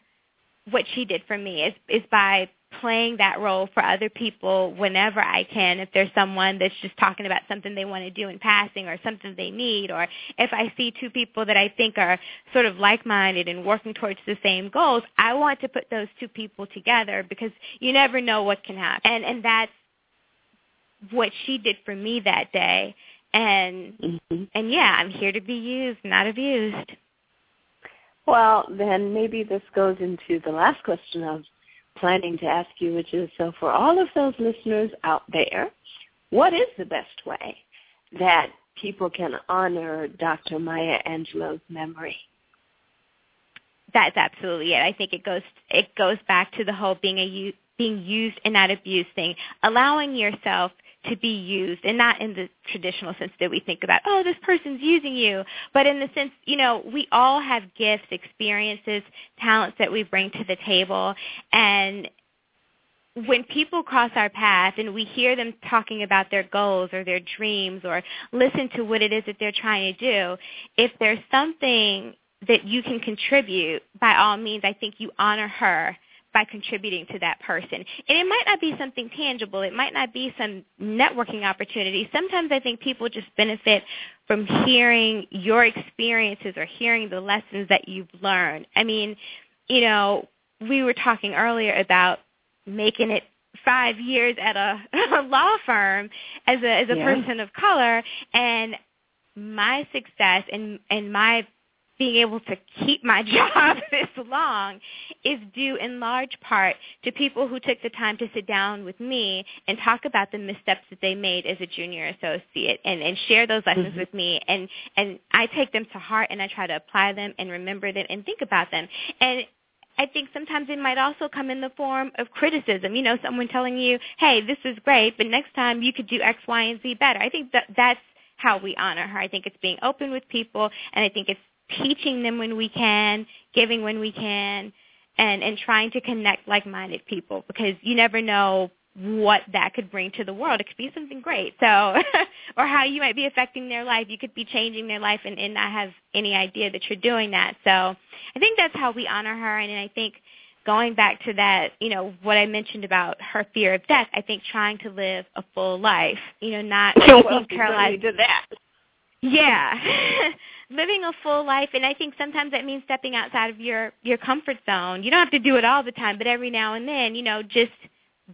what she did for me is is by playing that role for other people whenever I can. If there's someone that's just talking about something they want to do in passing or something they need, or if I see two people that I think are sort of like-minded and working towards the same goals, I want to put those two people together because you never know what can happen. And and that's what she did for me that day. And mm-hmm. and yeah, I'm here to be used, not abused. Well, then maybe this goes into the last question of planning to ask you, which is so for all of those listeners out there, what is the best way that people can honor Dr. Maya Angelou's memory? That's absolutely it. I think it goes it goes back to the whole being a being used and not abused thing, allowing yourself to be used and not in the traditional sense that we think about, oh, this person's using you, but in the sense, you know, we all have gifts, experiences, talents that we bring to the table and when people cross our path and we hear them talking about their goals or their dreams or listen to what it is that they're trying to do, if there's something that you can contribute, by all means, I think you honor her by contributing to that person. And it might not be something tangible. It might not be some networking opportunity. Sometimes I think people just benefit from hearing your experiences or hearing the lessons that you've learned. I mean, you know, we were talking earlier about making it five years at a, a law firm as a as a yeah. person of color and my success and and my being able to keep my job this long is due in large part to people who took the time to sit down with me and talk about the missteps that they made as a junior associate and, and share those lessons mm-hmm. with me and and I take them to heart and I try to apply them and remember them and think about them. And I think sometimes it might also come in the form of criticism. You know, someone telling you, "Hey, this is great, but next time you could do X, Y, and Z better." I think that that's how we honor her. I think it's being open with people, and I think it's teaching them when we can, giving when we can, and and trying to connect like-minded people because you never know what that could bring to the world. It could be something great. So, or how you might be affecting their life. You could be changing their life and, and not have any idea that you're doing that. So I think that's how we honor her. And I think going back to that, you know, what I mentioned about her fear of death, I think trying to live a full life, you know, not being paralyzed. Did that. Yeah. living a full life and I think sometimes that means stepping outside of your your comfort zone. You don't have to do it all the time, but every now and then, you know, just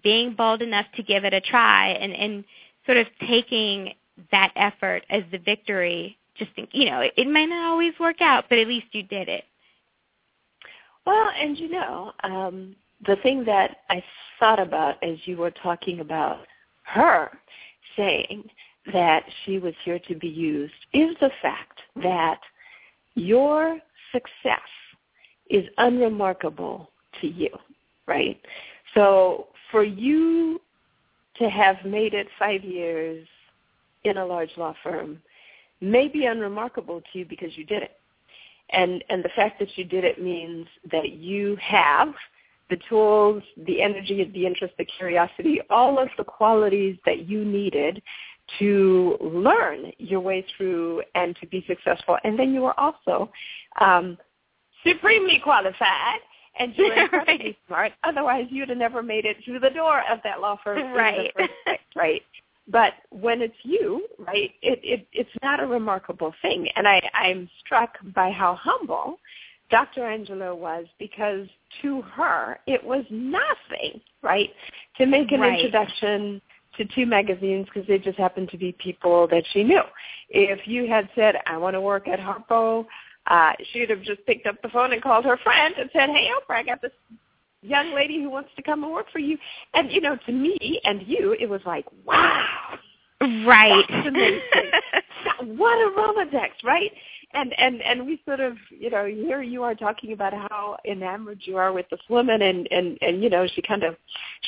being bold enough to give it a try and, and sort of taking that effort as the victory. Just think, you know, it, it might not always work out, but at least you did it. Well, and you know, um, the thing that I thought about as you were talking about her saying that she was here to be used is the fact that your success is unremarkable to you, right? So for you to have made it five years in a large law firm may be unremarkable to you because you did it. And and the fact that you did it means that you have the tools, the energy, the interest, the curiosity, all of the qualities that you needed to learn your way through and to be successful. And then you were also um, supremely qualified and you were incredibly right. smart. Otherwise, you'd have never made it through the door of that law firm. Right. Place, right. But when it's you, right, it, it it's not a remarkable thing. And I, I'm struck by how humble Dr. Angelou was because to her it was nothing, right, to make an right. introduction to two magazines because they just happened to be people that she knew. If you had said, I want to work at Harpo, uh, she would have just picked up the phone and called her friend and said, hey, Oprah, I got this young lady who wants to come and work for you. And, you know, to me and you, it was like, wow. Right. What a Rolodex, right? and and and we sort of you know here you are talking about how enamored you are with this woman and and and you know she kind of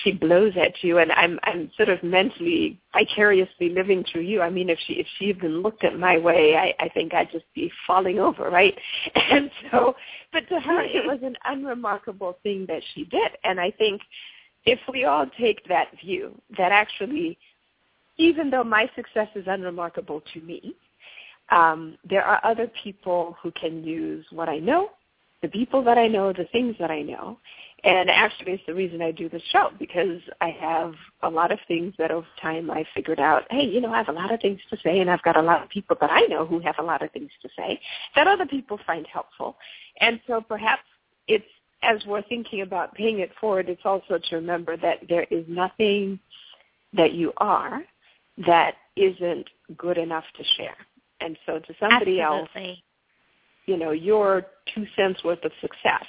she blows at you and i'm i'm sort of mentally vicariously living through you i mean if she if she even looked at my way i i think i'd just be falling over right and so but to her it was an unremarkable thing that she did and i think if we all take that view that actually even though my success is unremarkable to me um, there are other people who can use what I know, the people that I know, the things that I know. And actually it's the reason I do this show because I have a lot of things that over time I figured out, hey, you know, I have a lot of things to say and I've got a lot of people that I know who have a lot of things to say that other people find helpful. And so perhaps it's as we're thinking about paying it forward, it's also to remember that there is nothing that you are that isn't good enough to share. And so to somebody Absolutely. else, you know, your two cents worth of success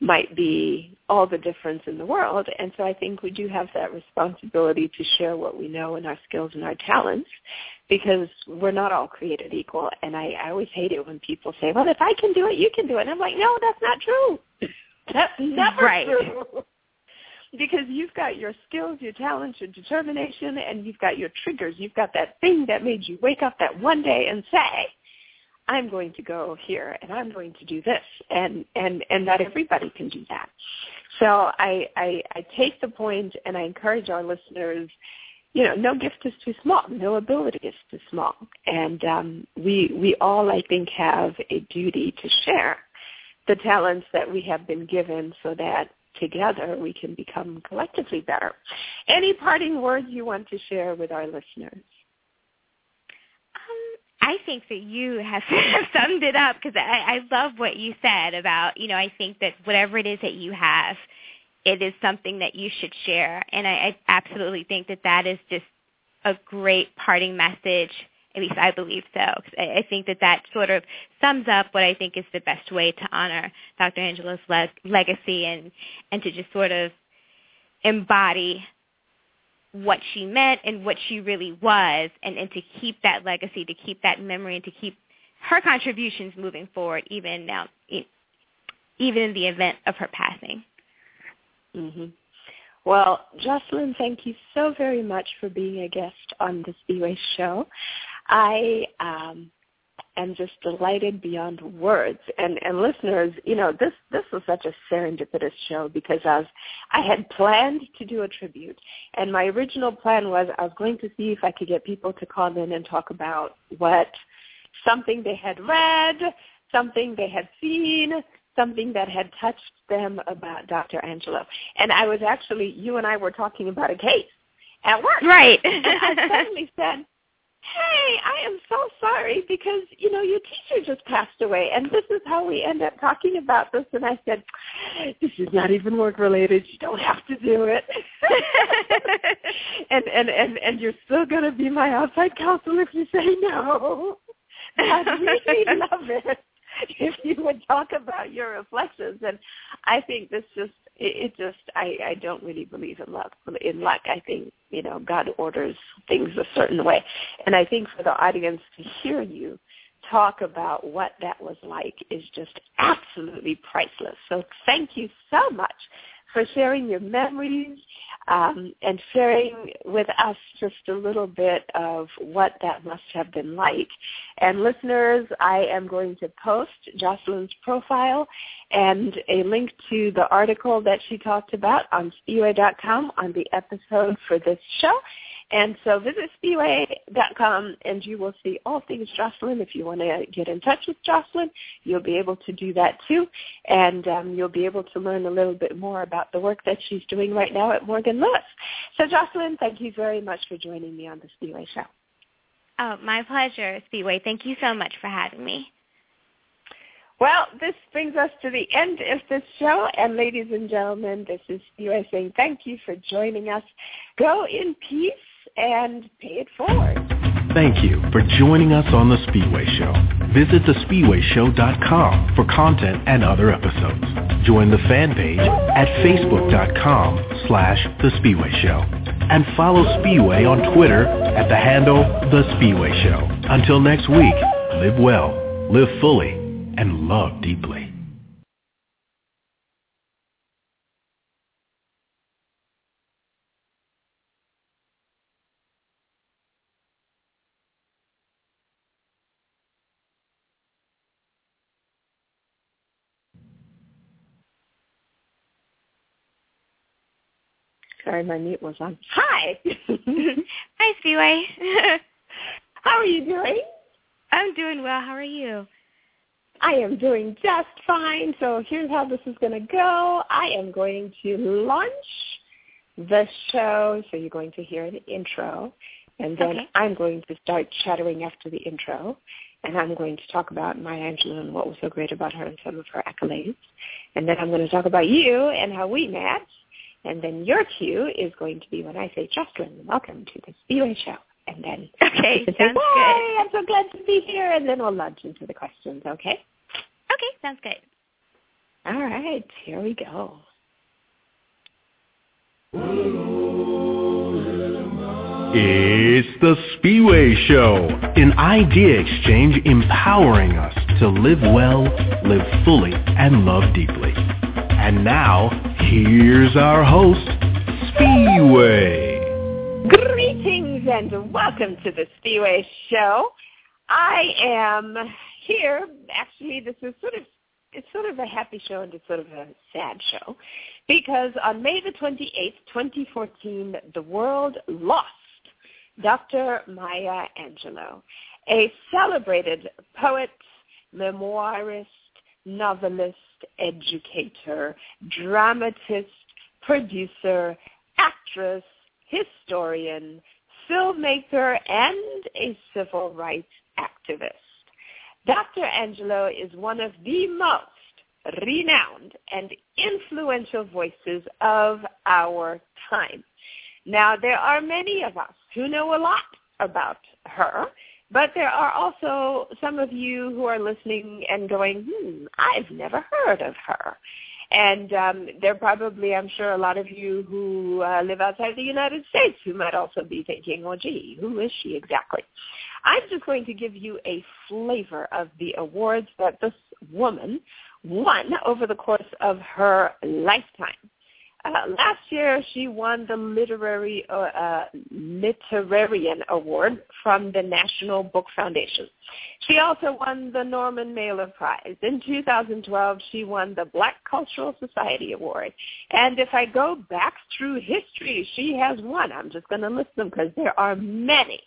might be all the difference in the world. And so I think we do have that responsibility to share what we know and our skills and our talents because we're not all created equal. And I, I always hate it when people say, well, if I can do it, you can do it. And I'm like, no, that's not true. That's never right. true because you've got your skills, your talents, your determination, and you've got your triggers. You've got that thing that made you wake up that one day and say, I'm going to go here and I'm going to do this. And, and, and not everybody can do that. So I, I, I take the point and I encourage our listeners, you know, no gift is too small, no ability is too small. And um, we, we all, I think, have a duty to share the talents that we have been given so that together we can become collectively better. Any parting words you want to share with our listeners? Um, I think that you have summed it up because I, I love what you said about, you know, I think that whatever it is that you have, it is something that you should share. And I, I absolutely think that that is just a great parting message at least I believe so. I think that that sort of sums up what I think is the best way to honor Dr. Angelou's le- legacy and and to just sort of embody what she meant and what she really was and, and to keep that legacy, to keep that memory and to keep her contributions moving forward even now even in the event of her passing. Mm-hmm. Well, Jocelyn, thank you so very much for being a guest on the Spiwe Show. I um, am just delighted beyond words. And, and listeners, you know, this, this was such a serendipitous show because as I had planned to do a tribute, and my original plan was I was going to see if I could get people to call in and talk about what something they had read, something they had seen, something that had touched them about Dr. Angelou. And I was actually, you and I were talking about a case at work. Right. and I suddenly said, hey, I am so sorry because, you know, your teacher just passed away and this is how we end up talking about this. And I said, this is not even work related. You don't have to do it. and, and, and, and you're still going to be my outside counsel if you say no. I'd really love it if you would talk about your reflections. And I think this just it, it just I, I don't really believe in luck. In luck, I think you know God orders things a certain way, and I think for the audience to hear you talk about what that was like is just absolutely priceless. So thank you so much for sharing your memories um, and sharing with us just a little bit of what that must have been like. And listeners, I am going to post Jocelyn's profile and a link to the article that she talked about on spiwe.com on the episode for this show. And so visit spiwe.com and you will see all things Jocelyn. If you want to get in touch with Jocelyn, you'll be able to do that too. And um, you'll be able to learn a little bit more about the work that she's doing right now at Morgan Lewis. So Jocelyn, thank you very much for joining me on the Spiwe Show. Oh, my pleasure, Spiwe. Thank you so much for having me. Well, this brings us to the end of this show. And ladies and gentlemen, this is Spiwe saying thank you for joining us. Go in peace and pay it forward. Thank you for joining us on The Spiwe Show. Visit thespiweshow.com for content and other episodes. Join the fan page at facebook.com slash The Spiwe Show. And follow Spiwe on Twitter at the handle The Spiwe Show. Until next week, live well, live fully, and love deeply. Sorry, my mute was on. Hi. Hi, Spiwe. How are you doing? I'm doing well. How are you? I am doing just fine. So here's how this is going to go. I am going to launch the show. So you're going to hear an intro. And then Okay. I'm going to start chattering after the intro. And I'm going to talk about Maya Angelou and what was so great about her and some of her accolades. And then I'm going to talk about you and how we met. And then your cue is going to be when I say, Jocelyn, welcome to the Spiwe Show. And then Okay, you say, sounds good. I'm so glad to be here. And then we'll launch into the questions, okay? Okay, sounds good. All right, here we go. It's the Spiwe Show, an idea exchange empowering us to live well, live fully, and love deeply. And now, here's our host, Spiwe. Greetings and welcome to the Spiwe Show. I am here. Actually, this is sort of it's sort of a happy show and it's sort of a sad show because on May the 28th, 2014, the world lost Dr. Maya Angelou, a celebrated poet, memoirist, novelist, educator, dramatist, producer, actress, historian, filmmaker, and a civil rights activist. Dr. Angelou is one of the most renowned and influential voices of our time. Now, there are many of us who know a lot about her, but there are also some of you who are listening and going, hmm, I've never heard of her. And um, there are probably, I'm sure, a lot of you who uh, live outside the United States who might also be thinking, well, gee, who is she exactly? I'm just going to give you a flavor of the awards that this woman won over the course of her lifetime. Uh, last year, she won the literary uh, uh, literarian award from the National Book Foundation. She also won the Norman Mailer Prize. In 2012, she won the Black Cultural Society Award. And if I go back through history, she has won. I'm just going to list them because there are many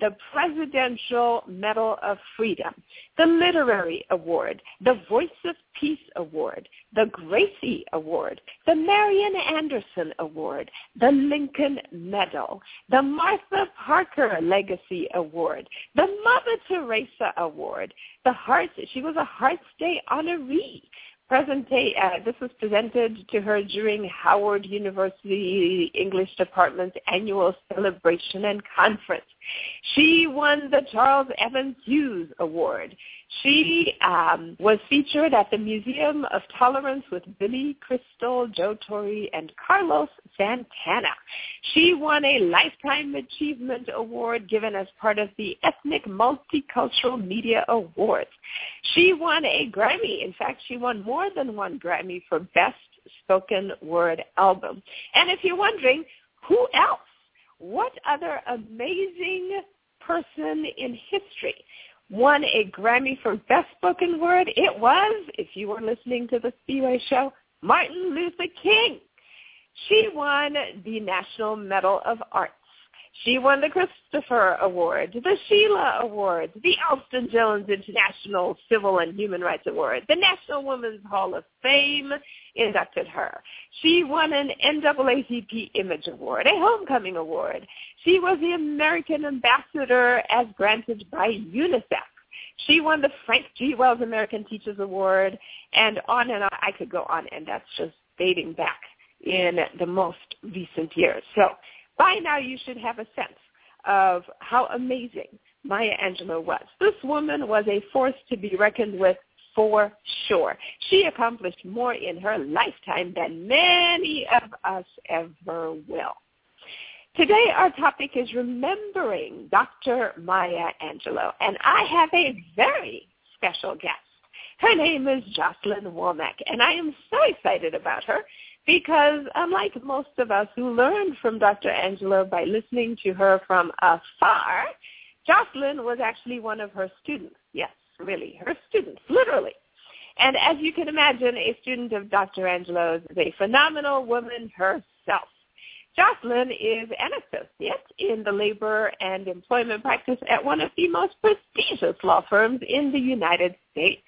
the Presidential Medal of Freedom, the Literary Award, the Voice of Peace Award, the Gracie Award, the Marian Anderson Award, the Lincoln Medal, the Martha Parker Legacy Award, the Mother Teresa Award, the Heart, she was a Hearts Day honoree, Presenta- uh, this was presented to her during Howard University English Department's annual celebration and conference. She won the Charles Evans Hughes Award. She um, was featured at the Museum of Tolerance with Billy Crystal, Joe Torre, and Carlos Santana. She won a Lifetime Achievement Award given as part of the Ethnic Multicultural Media Awards. She won a Grammy. In fact, she won more than one Grammy for Best Spoken Word Album. And if you're wondering, who else? What other amazing person in history won a Grammy for Best Spoken Word? It was, if you were listening to the Spiwe Show, Martin Luther King. She won the National Medal of Arts. She won the Christopher Award, the Sheila Award, the Alston Jones International Civil and Human Rights Award, the National Women's Hall of Fame inducted her. She won an NAACP Image Award, a Homecoming Award. She was the American Ambassador as granted by UNICEF. She won the Frank G. Wells American Teachers Award, and on and on. I could go on, and that's just dating back in the most recent years. So by now you should have a sense of how amazing Maya Angelou was. This woman was a force to be reckoned with for sure. She accomplished more in her lifetime than many of us ever will. Today our topic is remembering Dr. Maya Angelou, and I have a very special guest. Her name is Jocelyn Womack, and I am so excited about her because unlike most of us who learned from Dr. Angelou by listening to her from afar, Jocelyn was actually one of her students. Yes, really, her students, literally. And as you can imagine, a student of Dr. Angelou's is a phenomenal woman herself. Jocelyn is an associate in the labor and employment practice at one of the most prestigious law firms in the United States.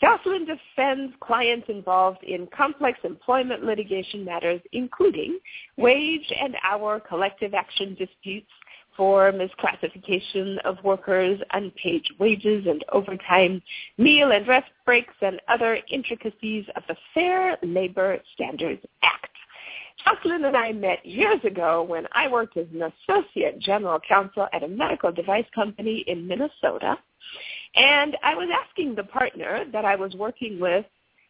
Jocelyn defends clients involved in complex employment litigation matters, including wage and hour collective action disputes for misclassification of workers, unpaid wages and overtime, meal and rest breaks, and other intricacies of the Fair Labor Standards Act. Jocelyn and I met years ago when I worked as an associate general counsel at a medical device company in Minnesota. And I was asking the partner that I was working with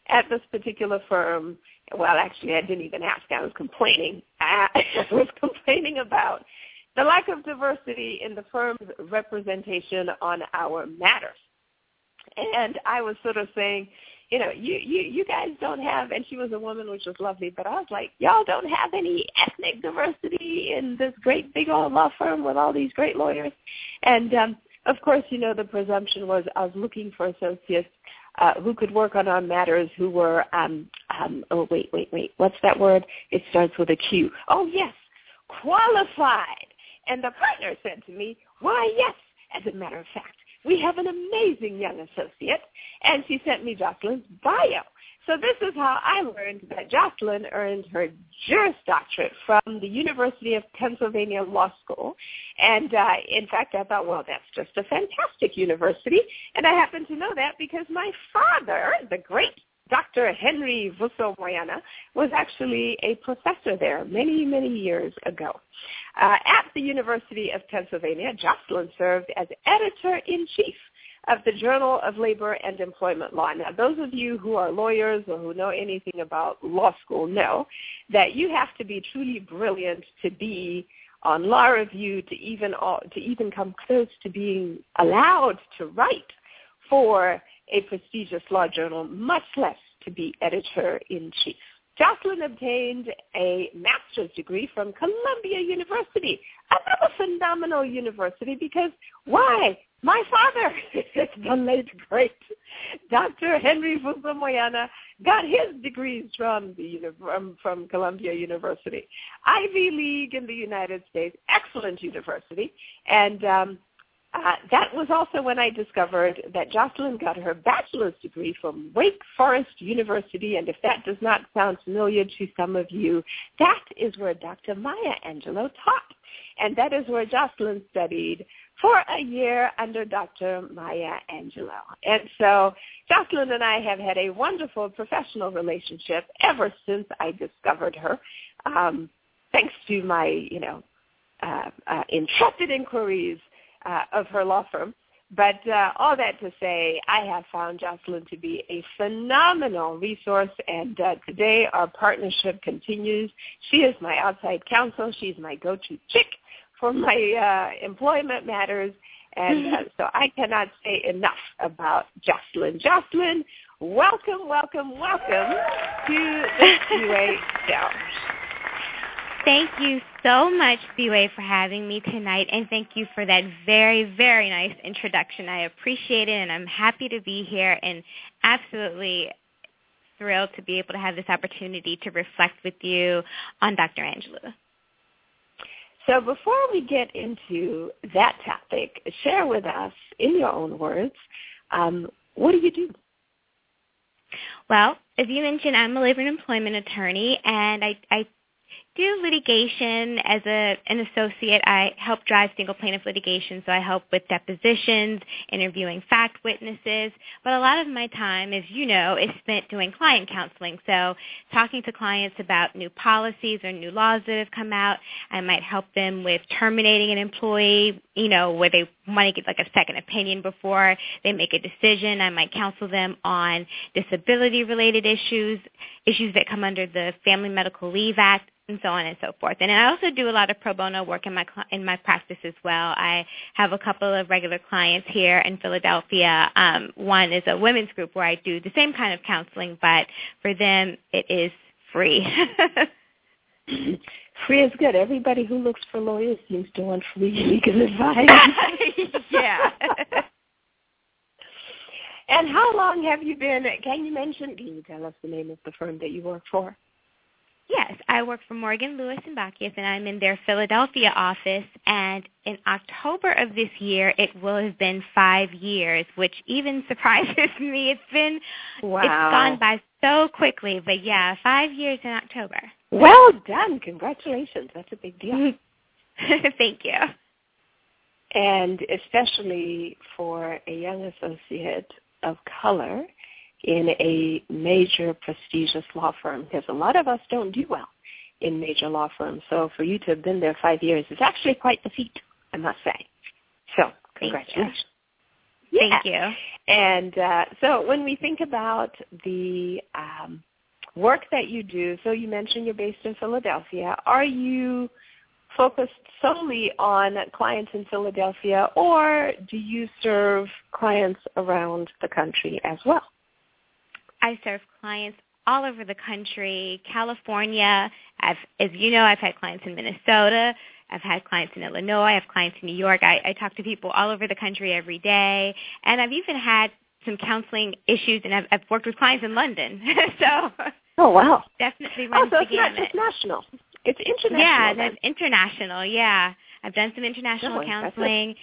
at this particular firm, well, actually, I didn't even ask. I was complaining. I was complaining about the lack of diversity in the firm's representation on our matters. And I was sort of saying, you know, you, you, you guys don't have, and she was a woman, which was lovely, but I was like, y'all don't have any ethnic diversity in this great big old law firm with all these great lawyers. And um, of course, you know, the presumption was I was looking for associates uh, who could work on our matters who were, um, um, oh, wait, wait, wait, what's that word? It starts with a Q. Oh, yes, qualified. And the partner said to me, why, yes, as a matter of fact, we have an amazing young associate. And she sent me Jocelyn's bio. So this is how I learned that Jocelyn earned her Juris Doctorate from the University of Pennsylvania Law School. And uh, in fact, I thought, well, that's just a fantastic university. And I happen to know that because my father, the great Dr. Henry Vuso Moyana, was actually a professor there many, many years ago. Uh, at the University of Pennsylvania, Jocelyn served as editor-in-chief of the Journal of Labor and Employment Law. Now, those of you who are lawyers or who know anything about law school know that you have to be truly brilliant to be on law review to even to even come close to being allowed to write for a prestigious law journal, much less to be editor-in-chief. Jocelyn obtained a master's degree from Columbia University, another phenomenal university because why? My father, the late great Dr. Henry Vuso Moyana, got his degrees from the from, from Columbia University, Ivy League in the United States, excellent university, and um, uh, that was also when I discovered that Jocelyn got her bachelor's degree from Wake Forest University, and if that does not sound familiar to some of you, that is where Dr. Maya Angelou taught, and that is where Jocelyn studied for a year under Dr. Maya Angelou. And so Jocelyn and I have had a wonderful professional relationship ever since I discovered her, um, thanks to my, you know, uh, uh, intrepid inquiries uh, of her law firm. But uh, all that to say, I have found Jocelyn to be a phenomenal resource, and uh, today our partnership continues. She is my outside counsel. She's my go-to chick for my uh, employment matters, and uh, so I cannot say enough about Jocelyn. Jocelyn, welcome, welcome, welcome to the UA Show. Thank you so much, Spiwe, for having me tonight, and thank you for that very, very nice introduction. I appreciate it, and I'm happy to be here and absolutely thrilled to be able to have this opportunity to reflect with you on Dr. Angelou. So before we get into that topic, share with us, in your own words, um, what do you do? Well, as you mentioned, I'm a labor and employment attorney, and I, I do litigation as a, an associate. I help drive single plaintiff litigation, so I help with depositions, interviewing fact witnesses. But a lot of my time, as you know, is spent doing client counseling. So talking to clients about new policies or new laws that have come out. I might help them with terminating an employee, you know, where they want to get like a second opinion before they make a decision. I might counsel them on disability related issues, issues that come under the Family Medical Leave Act and so on and so forth. And I also do a lot of pro bono work in my in my practice as well. I have a couple of regular clients here in Philadelphia. Um, one is a women's group where I do the same kind of counseling, but for them it is free. free is good. Everybody who looks for lawyers seems to want free legal advice. yeah. and how long have you been? Can you mention? Can you tell us the name of the firm that you work for? Yes, I work for Morgan Lewis and Bockius, and I'm in their Philadelphia office. And in October of this year, it will have been five years, which even surprises me. It's been wow. it's gone by so quickly, but yeah, five years in October. Well done! Congratulations. That's a big deal. Thank you. And especially for a young associate of color in a major prestigious law firm because a lot of us don't do well in major law firms. So for you to have been there five years is actually quite the feat, I must say. So congratulations. Thank you. Yeah. Thank you. And uh, so when we think about the um, work that you do, so you mentioned you're based in Philadelphia. Are you focused solely on clients in Philadelphia, or do you serve clients around the country as well? I serve clients all over the country, California. I've, as you know, I've had clients in Minnesota. I've had clients in Illinois. I have clients in New York. I, I talk to people all over the country every day, and I've even had some counseling issues, and I've, I've worked with clients in London. so oh wow, definitely oh, so the it's not gamut. just national; it's international. Yeah, then. that's international. Yeah, I've done some international Oh, counseling.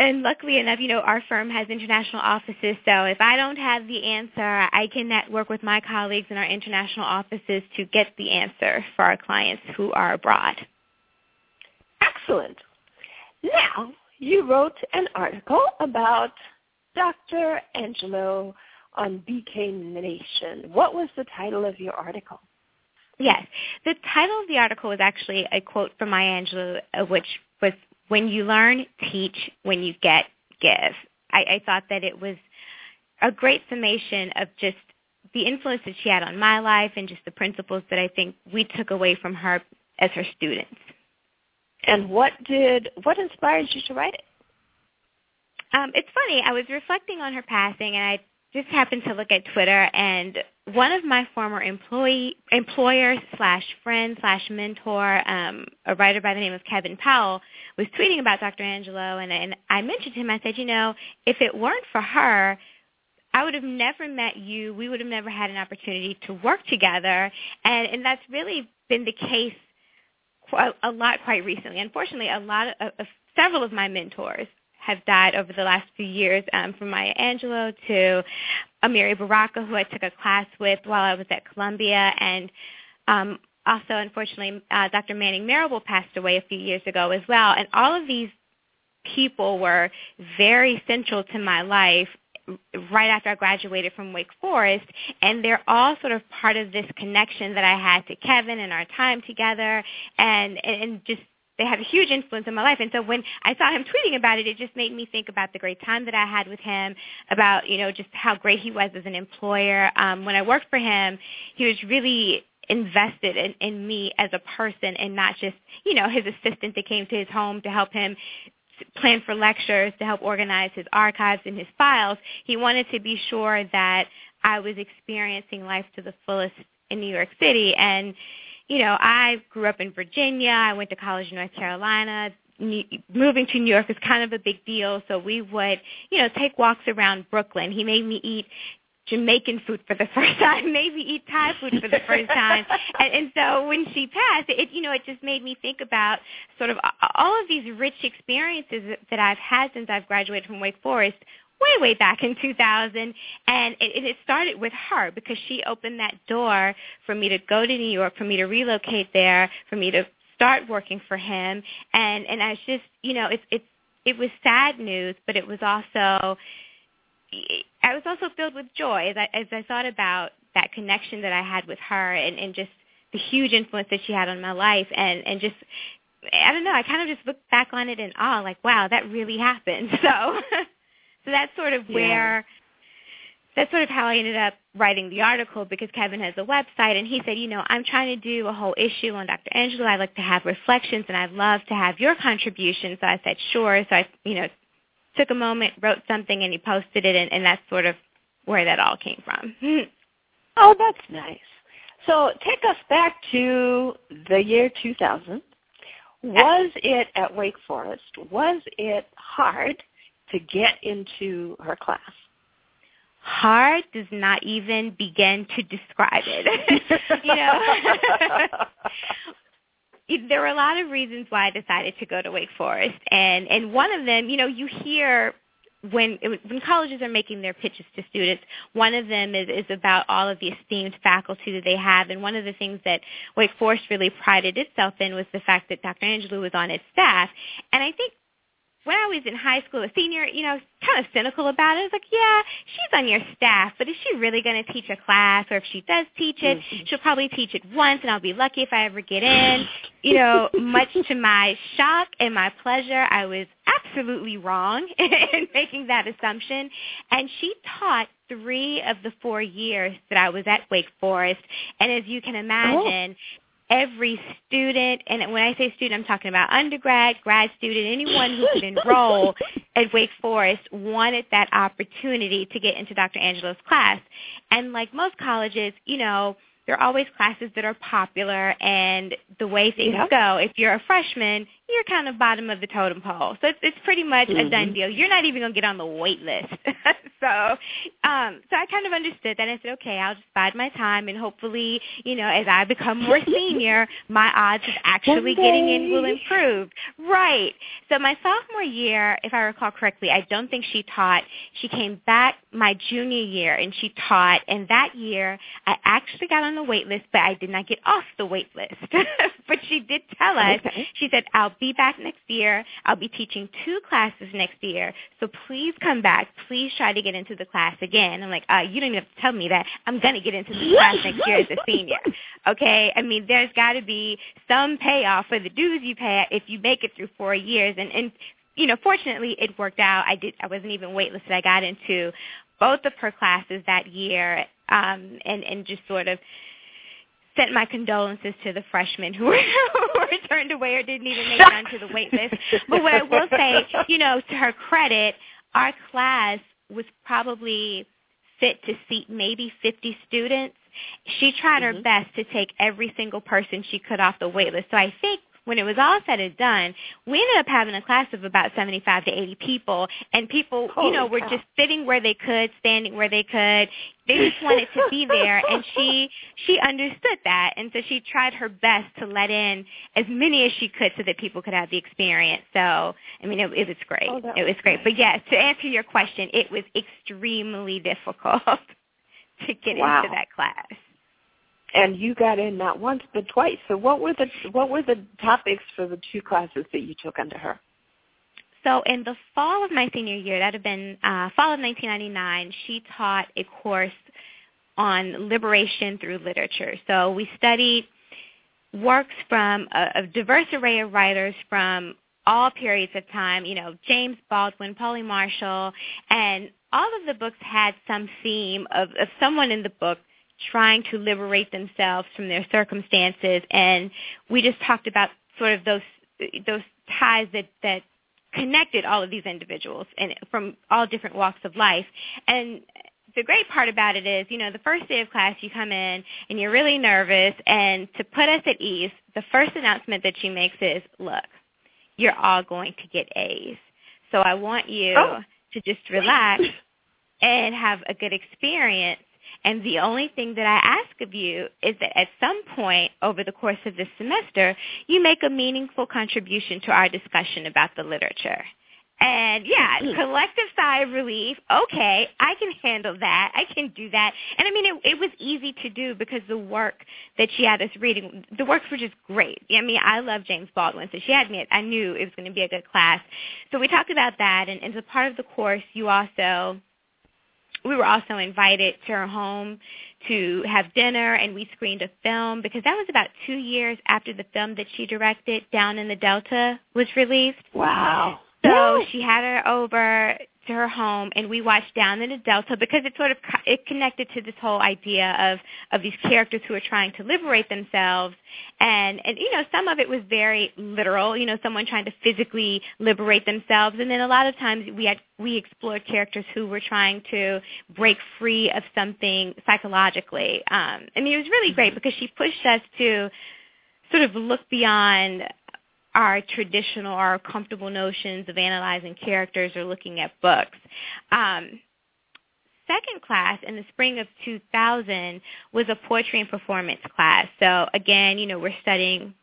And luckily enough, you know, our firm has international offices, so if I don't have the answer, I can network with my colleagues in our international offices to get the answer for our clients who are abroad. Excellent. Now, you wrote an article about Dr. Angelou on BK Nation. What was the title of your article? Yes. The title of the article was actually a quote from Maya Angelou, uh, which was, when you learn, teach, when you get, give. I, I thought that it was a great summation of just the influence that she had on my life and just the principles that I think we took away from her as her students. And what did what inspired you to write it? Um, it's funny. I was reflecting on her passing, and I just happened to look at Twitter, and one of my former employee employer slash friend slash mentor, um, a writer by the name of Kevin Powell, was tweeting about Dr. Angelou, and, and I mentioned him. I said, you know, if it weren't for her, I would have never met you. We would have never had an opportunity to work together, and and that's really been the case quite, a lot quite recently. Unfortunately, a lot of, of several of my mentors have died over the last few years, um, from Maya Angelou to Amiri Baraka, who I took a class with while I was at Columbia, and um, also, unfortunately, uh, Dr. Manning Marable passed away a few years ago as well. And all of these people were very central to my life right after I graduated from Wake Forest, and they're all sort of part of this connection that I had to Kevin and our time together, and and just they have a huge influence in my life. And so when I saw him tweeting about it, it just made me think about the great time that I had with him, about you know just how great he was as an employer. Um, when I worked for him, he was really invested in, in me as a person and not just you know his assistant that came to his home to help him plan for lectures to help organize his archives and his files. He wanted to be sure that I was experiencing life to the fullest in New York City. And, you know, I grew up in Virginia. I went to college in North Carolina. New, moving to New York is kind of a big deal. So we would, you know, take walks around Brooklyn. He made me eat Jamaican food for the first time, maybe eat Thai food for the first time. and, and so when she passed, it you know it just made me think about sort of all of these rich experiences that I've had since I've graduated from Wake Forest way way back in 2000 and it, it started with her because she opened that door for me to go to New York for me to relocate there for me to start working for him and and I was just you know it's it's it was sad news but it was also I was also filled with joy as I, as I thought about that connection that I had with her and, and just the huge influence that she had on my life and, and just, I don't know, I kind of just looked back on it in awe, like, wow, that really happened. So, so that's sort of where, Yeah. that's sort of how I ended up writing the article because Kevin has a website and he said, you know, I'm trying to do a whole issue on Dr. Angelou. I'd like to have reflections and I'd love to have your contribution. So I said, sure. So I, you know, took a moment, wrote something, and he posted it, and, and that's sort of where that all came from. Oh, that's nice. So take us back to the year 2000. Uh, Was it at Wake Forest? Was it hard to get into her class? Hard does not even begin to describe it. you know, there were a lot of reasons why I decided to go to Wake Forest, and and one of them, you know, you hear when when colleges are making their pitches to students, one of them is, is about all of the esteemed faculty that they have, and one of the things that Wake Forest really prided itself in was the fact that Dr. Angelou was on its staff, and I think when I was in high school, a senior, you know, kind of cynical about it. I was like, yeah, she's on your staff, but is she really going to teach a class? Or if she does teach it, Mhm. she'll probably teach it once, and I'll be lucky if I ever get in. You know, much to my shock and my pleasure, I was absolutely wrong in making that assumption. And she taught three of the four years that I was at Wake Forest. And as you can imagine, every student, and when I say student, I'm talking about undergrad, grad student, anyone who could enroll at Wake Forest wanted that opportunity to get into Dr. Angelou's class. And like most colleges, you know, there are always classes that are popular and the way things Yeah. go, if you're a freshman, you're kind of bottom of the totem pole. So it's, it's pretty much mm-hmm. a done mm-hmm. deal. You're not even going to get on the wait list. so, um, so I kind of understood that. I said, okay, I'll just bide my time, and hopefully, you know, as I become more senior, my odds of actually getting in will improve. Right. So my sophomore year, if I recall correctly, I don't think she taught. She came back my junior year, and she taught. And that year, I actually got on the wait list, but I did not get off the wait list. but she did tell us. Okay. She said, "I'll be back next year. I'll be teaching two classes next year. So please come back. Please try to get into the class again. I'm like, uh, you don't even have to tell me that. I'm going to get into the class next year as a senior. Okay? I mean, there's got to be some payoff for the dues you pay if you make it through four years. And, and you know, fortunately, it worked out. I did. I wasn't even waitlisted. I got into both of her classes that year, um, and and just sort of sent my condolences to the freshmen who were, who were turned away or didn't even make it onto the wait list. But what I will say, you know, to her credit, our class was probably fit to seat maybe 50 students. She tried mm-hmm. her best to take every single person she could off the wait list. So I think when it was all said and done, we ended up having a class of about 75 to 80 people, and people, Holy you know, were just sitting where they could, standing where they could. They just wanted to be there, and she she understood that, and so she tried her best to let in as many as she could so that people could have the experience. So, I mean, it, it was great. Oh, it was great. But yes, to answer your question, it was extremely difficult to get wow. into that class and you got in not once but twice. So what were the what were the topics for the two classes that you took under her? So in the fall of my senior year, that had been uh, fall of 1999, she taught a course on liberation through literature. So we studied works from a, a diverse array of writers from all periods of time, you know, James Baldwin, Paule Marshall, and all of the books had some theme of, of someone in the book trying to liberate themselves from their circumstances and we just talked about sort of those those ties that that connected all of these individuals and from all different walks of life and the great part about it is, you know, the first day of class you come in and you're really nervous and to put us at ease, the first announcement that she makes is, look, you're all going to get A's. So I want you oh. to just relax and have a good experience and the only thing that I ask of you is that at some point over the course of this semester, you make a meaningful contribution to our discussion about the literature. And yeah, collective sigh of relief. Okay, I can handle that. I can do that. And I mean, it, it was easy to do because the work that she had us reading, the works were just great. I mean, I love James Baldwin, so she had me. I knew it was going to be a good class. So we talked about that, and as a part of the course, you also we were also invited to her home to have dinner and we screened a film because that was about two years after the film that she directed down in the delta was released. Wow. So she had her over to her home and we watched Down in the Delta because it sort of it connected to this whole idea of of these characters who are trying to liberate themselves. And and you know some of it was very literal you know someone trying to physically liberate themselves. And then a lot of times we had we explored characters who were trying to break free of something psychologically. Um I mean it was really great because she pushed us to sort of look beyond our traditional our comfortable notions of analyzing characters or looking at books. Um, second class in the spring of 2000 was a poetry and performance class. So again, you know, we're studying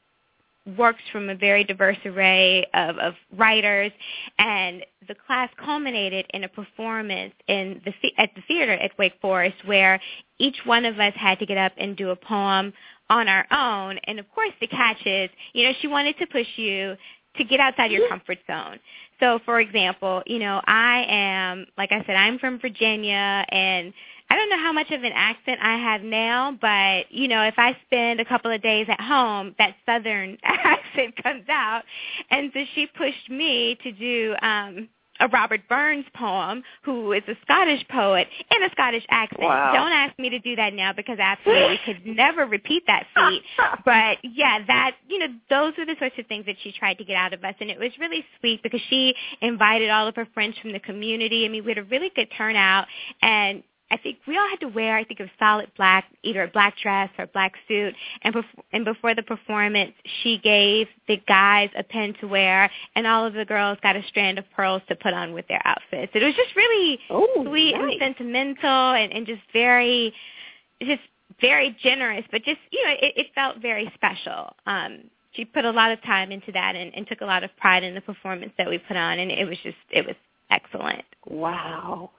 works from a very diverse array of, of writers, and the class culminated in a performance in the at the theater at Wake Forest, where each one of us had to get up and do a poem on our own. And of course the catch is, you know, she wanted to push you to get outside your comfort zone. So for example, you know, I am, like I said, I'm from Virginia and I don't know how much of an accent I have now, but you know, if I spend a couple of days at home, that southern accent comes out. And so she pushed me to do um a Robert Burns poem, who is a Scottish poet in a Scottish accent. Wow. Don't ask me to do that now because I absolutely could never repeat that feat. But yeah, that you know, those were the sorts of things that she tried to get out of us, and it was really sweet because she invited all of her friends from the community. I mean, we had a really good turnout, and I think we all had to wear, I think, a solid black, either a black dress or a black suit. And, bef- and before the performance, she gave the guys a pin to wear, and all of the girls got a strand of pearls to put on with their outfits. It was just really oh, sweet nice. and sentimental, and, and just very, just very generous. But just you know, it, it felt very special. Um, she put a lot of time into that, and, and took a lot of pride in the performance that we put on, and it was just, it was excellent. Wow.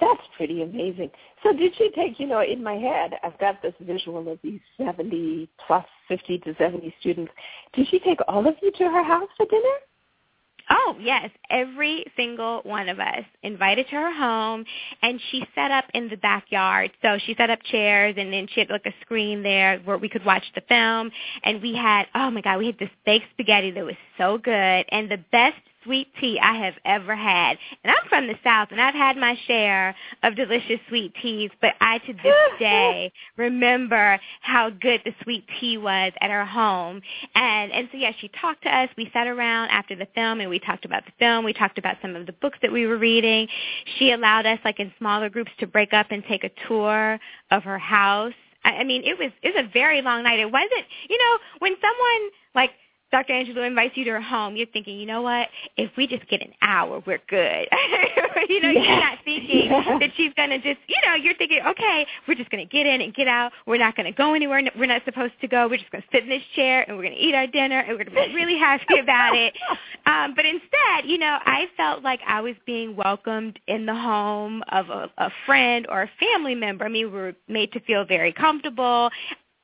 That's pretty amazing. So did she take, you know, in my head, I've got this visual of these 70 plus 50 to 70 students. Did she take all of you to her house for dinner? Oh, yes. Every single one of us invited to her home and she set up in the backyard. So she set up chairs and then she had like a screen there where we could watch the film and we had oh my god, we had this baked spaghetti that was so good and the best sweet tea I have ever had. And I'm from the South, and I've had my share of delicious sweet teas, but I to this day remember how good the sweet tea was at our home. And and so yeah, she talked to us. We sat around after the film, and we talked about the film. We talked about some of the books that we were reading. She allowed us, like in smaller groups, to break up and take a tour of her house. I, I mean, it was it was a very long night. It wasn't, you know, when someone like Dr. Angelou invites you to her home, you're thinking, you know what? If we just get an hour, we're good. you know, yes. you're not thinking that she's going to just, you know, you're thinking, okay, we're just going to get in and get out. We're not going to go anywhere. We're not supposed to go. We're just going to sit in this chair and we're going to eat our dinner and we're going to be really happy about it. Um, but instead, you know, I felt like I was being welcomed in the home of a, a friend or a family member. I mean, we were made to feel very comfortable.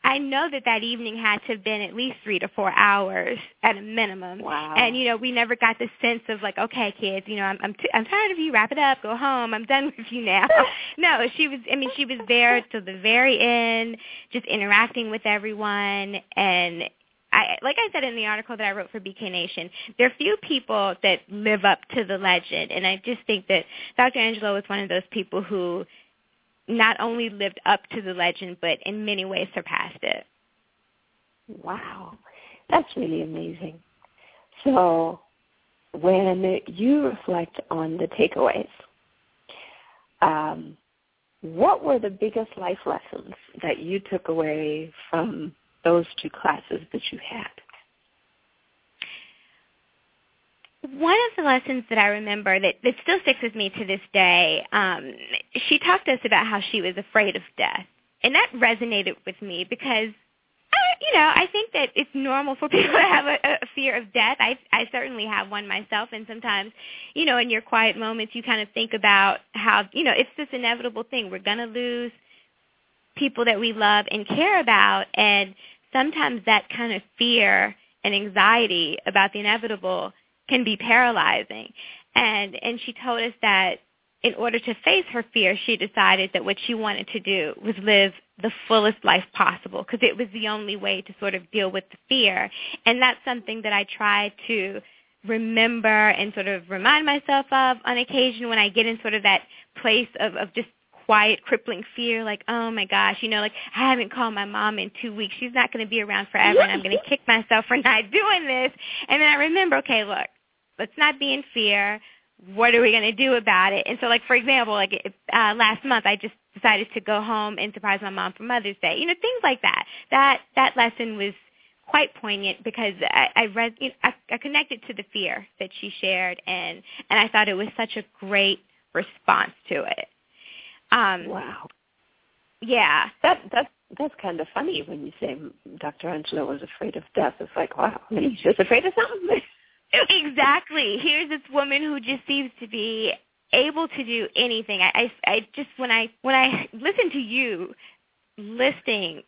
I know that that evening had to have been at least three to four hours at a minimum. Wow. And you know, we never got the sense of like, okay, kids, you know, I'm I'm, t- I'm tired of you. Wrap it up. Go home. I'm done with you now. no, she was. I mean, she was there till the very end, just interacting with everyone. And I, like I said in the article that I wrote for BK Nation, there are few people that live up to the legend, and I just think that Dr. Angelou was one of those people who not only lived up to the legend, but in many ways surpassed it. Wow, that's really amazing. So when you reflect on the takeaways, um, what were the biggest life lessons that you took away from those two classes that you had? One of the lessons that I remember that, that still sticks with me to this day, um, she talked to us about how she was afraid of death. And that resonated with me because, uh, you know, I think that it's normal for people to have a, a fear of death. I, I certainly have one myself. And sometimes, you know, in your quiet moments, you kind of think about how, you know, it's this inevitable thing. We're going to lose people that we love and care about. And sometimes that kind of fear and anxiety about the inevitable can be paralyzing. And and she told us that in order to face her fear, she decided that what she wanted to do was live the fullest life possible because it was the only way to sort of deal with the fear. And that's something that I try to remember and sort of remind myself of on occasion when I get in sort of that place of, of just quiet, crippling fear, like, oh my gosh, you know, like I haven't called my mom in two weeks. She's not going to be around forever, and I'm going to kick myself for not doing this. And then I remember, okay, look, let's not be in fear. What are we going to do about it? And so, like for example, like uh, last month, I just decided to go home and surprise my mom for Mother's Day. You know, things like that. That that lesson was quite poignant because I, I read, you know, I, I connected to the fear that she shared, and and I thought it was such a great response to it. Um, wow. Yeah. That that's that's kind of funny when you say Dr. Angelou was afraid of death. It's like, wow, mean, she's afraid of something. exactly. Here's this woman who just seems to be able to do anything. I, I, I just when I when I listen to you listing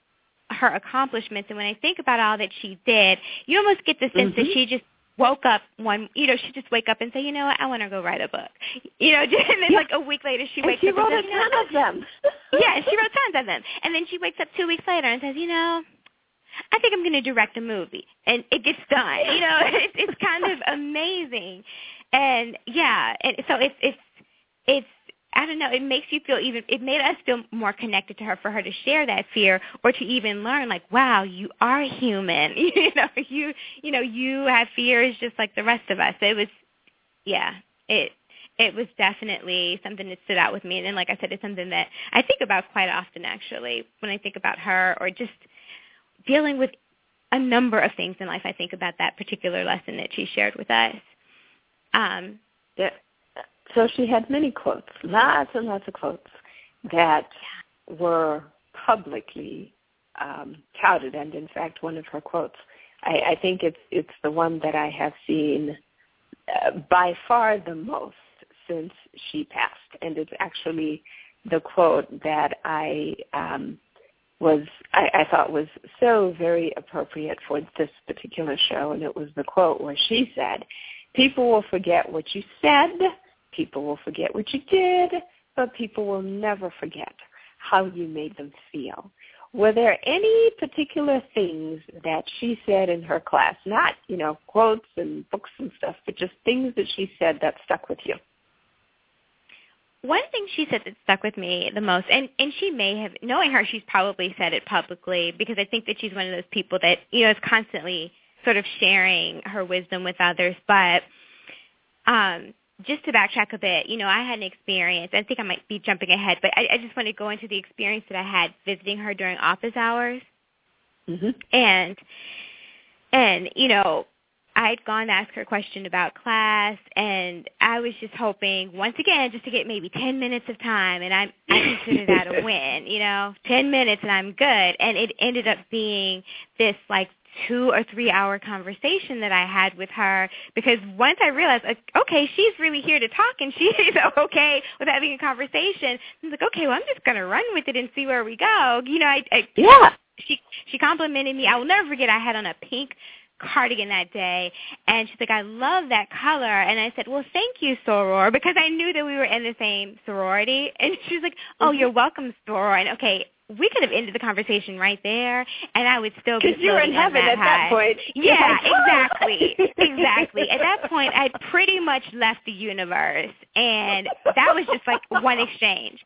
her accomplishments and when I think about all that she did, you almost get the sense mm-hmm. that she just woke up one you know she just wake up and say you know what i want to go write a book you know and then yeah. like a week later she and wakes she up wrote and says, a ton of them yeah she wrote tons of them and then she wakes up two weeks later and says you know I think I'm going to direct a movie, and it gets done. You know, it's it's kind of amazing, and yeah, and so it's it's it's I don't know. It makes you feel even. It made us feel more connected to her for her to share that fear, or to even learn like, wow, you are human. you know, you you know you have fears just like the rest of us. It was, yeah, it it was definitely something that stood out with me. And then, like I said, it's something that I think about quite often, actually, when I think about her or just dealing with a number of things in life. I think about that particular lesson that she shared with us. Um, yeah. So she had many quotes, lots and lots of quotes that were publicly um, touted. And in fact, one of her quotes, I, I think it's it's the one that I have seen uh, by far the most since she passed, and it's actually the quote that I um, was I, I thought was so very appropriate for this particular show, and it was the quote where she said, "People will forget what you said, people will forget what you did, but people will never forget how you made them feel." Were there any particular things that she said in her class, not, you know, quotes and books and stuff, but just things that she said that stuck with you? One thing she said that stuck with me the most, and, and she may have, knowing her, she's probably said it publicly because I think that she's one of those people that, you know, is constantly sort of sharing her wisdom with others. But um, just to backtrack a bit, you know, I had an experience. I think I might be jumping ahead, but I, I just want to go into the experience that I had visiting her during office hours. Mm-hmm. And and you know, I'd gone to ask her a question about class, and I was just hoping once again just to get maybe ten minutes of time, and I I consider that a win. You know, ten minutes and I'm good. And it ended up being this like two or three hour conversation that I had with her because once I realized, like, okay, she's really here to talk and she's okay with having a conversation, I was like, okay, well, I'm just going to run with it and see where we go. You know, I, I yeah. She she complimented me. I will never forget. I had on a pink cardigan that day and she's like i love that color and i said well thank you soror because i knew that we were in the same sorority and she's like oh mm-hmm. you're welcome soror and okay we could have ended the conversation right there, and I would still be because you're in heaven that at high. that point. Yeah, exactly, exactly. At that point, I'd pretty much left the universe, and that was just like one exchange.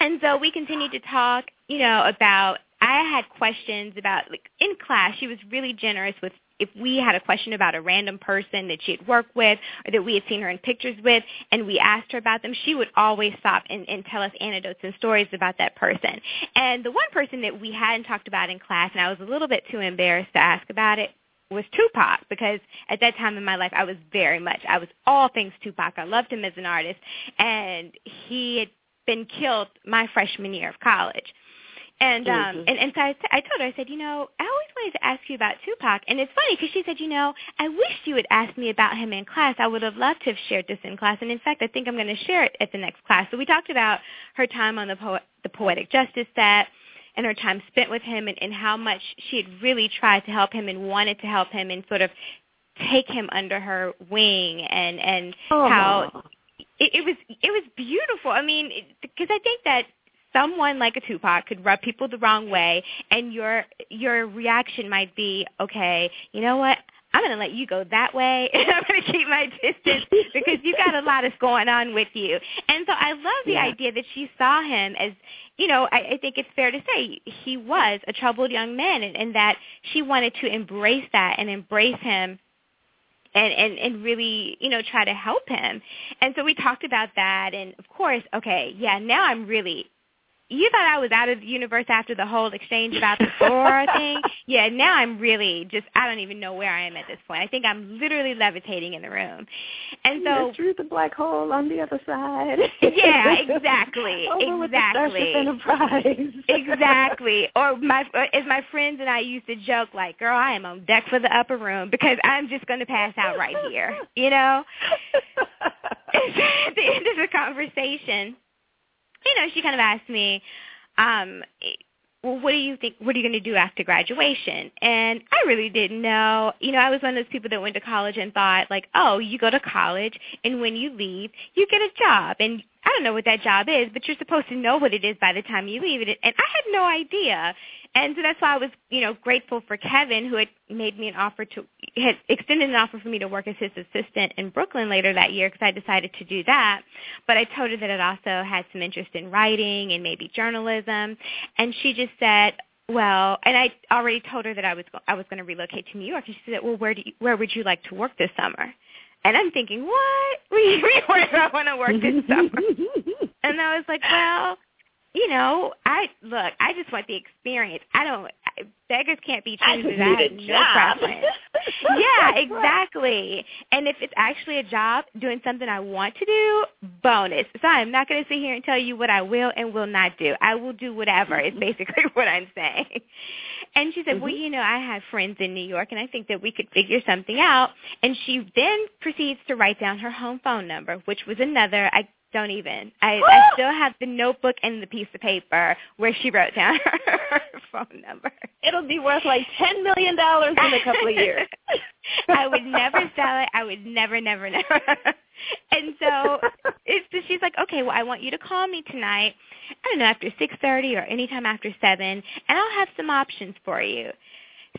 And so we continued to talk, you know, about I had questions about like in class. She was really generous with if we had a question about a random person that she had worked with or that we had seen her in pictures with and we asked her about them, she would always stop and, and tell us anecdotes and stories about that person. And the one person that we hadn't talked about in class, and I was a little bit too embarrassed to ask about it, was Tupac because at that time in my life I was very much I was all things Tupac. I loved him as an artist and he had been killed my freshman year of college. And um mm-hmm. and and so I, I told her I said, you know, I always wanted to ask you about Tupac, and it's funny because she said, you know, I wish you had asked me about him in class. I would have loved to have shared this in class, and in fact, I think I'm going to share it at the next class. So we talked about her time on the po- the poetic justice set and her time spent with him, and, and how much she had really tried to help him and wanted to help him and sort of take him under her wing, and and oh. how it, it was it was beautiful. I mean, because I think that someone like a Tupac could rub people the wrong way and your your reaction might be, okay, you know what? I'm going to let you go that way, and I'm going to keep my distance because you got a lot of going on with you. And so I love the yeah. idea that she saw him as, you know, I, I think it's fair to say he was a troubled young man, and, and that she wanted to embrace that and embrace him and and and really you know try to help him and so we talked about that and of course okay yeah now i'm really you thought I was out of the universe after the whole exchange about the soror thing. Yeah, now I'm really just I don't even know where I am at this point. I think I'm literally levitating in the room. And so through the black hole on the other side. yeah, exactly. Over exactly. Enterprise. exactly. Or my as my friends and I used to joke like, "Girl, I am on deck for the upper room because I'm just going to pass out right here." You know? at the end of the conversation, you know, she kind of asked me, um, well, what do you think, what are you going to do after graduation? And I really didn't know. You know, I was one of those people that went to college and thought like, oh, you go to college and when you leave, you get a job. And I don't know what that job is, but you're supposed to know what it is by the time you leave it. And I had no idea. And so that's why I was, you know, grateful for Kevin who had made me an offer to, had extended an offer for me to work as his assistant in Brooklyn later that year because I decided to do that. But I told her that it also had some interest in writing and maybe journalism. And she just said, well, and I already told her that I was I was going to relocate to New York, and she said, "Well, where do you, where would you like to work this summer?" And I'm thinking, what? Where do I want to work this summer? and I was like, well, you know, I look. I just want the experience. I don't. Beggars can't be choosers. I, I have no preference. yeah, exactly. And if it's actually a job doing something I want to do, bonus. So I'm not going to sit here and tell you what I will and will not do. I will do whatever. Is basically what I'm saying. And she said, mm-hmm. well, you know, I have friends in New York, and I think that we could figure something out. And she then proceeds to write down her home phone number, which was another. I don't even. I, I still have the notebook and the piece of paper where she wrote down her phone number. It'll be worth like ten million dollars in a couple of years. I would never sell it. I would never, never, never. and so it's just, she's like, okay, well, I want you to call me tonight. I don't know after six thirty or anytime after seven, and I'll have some options for you.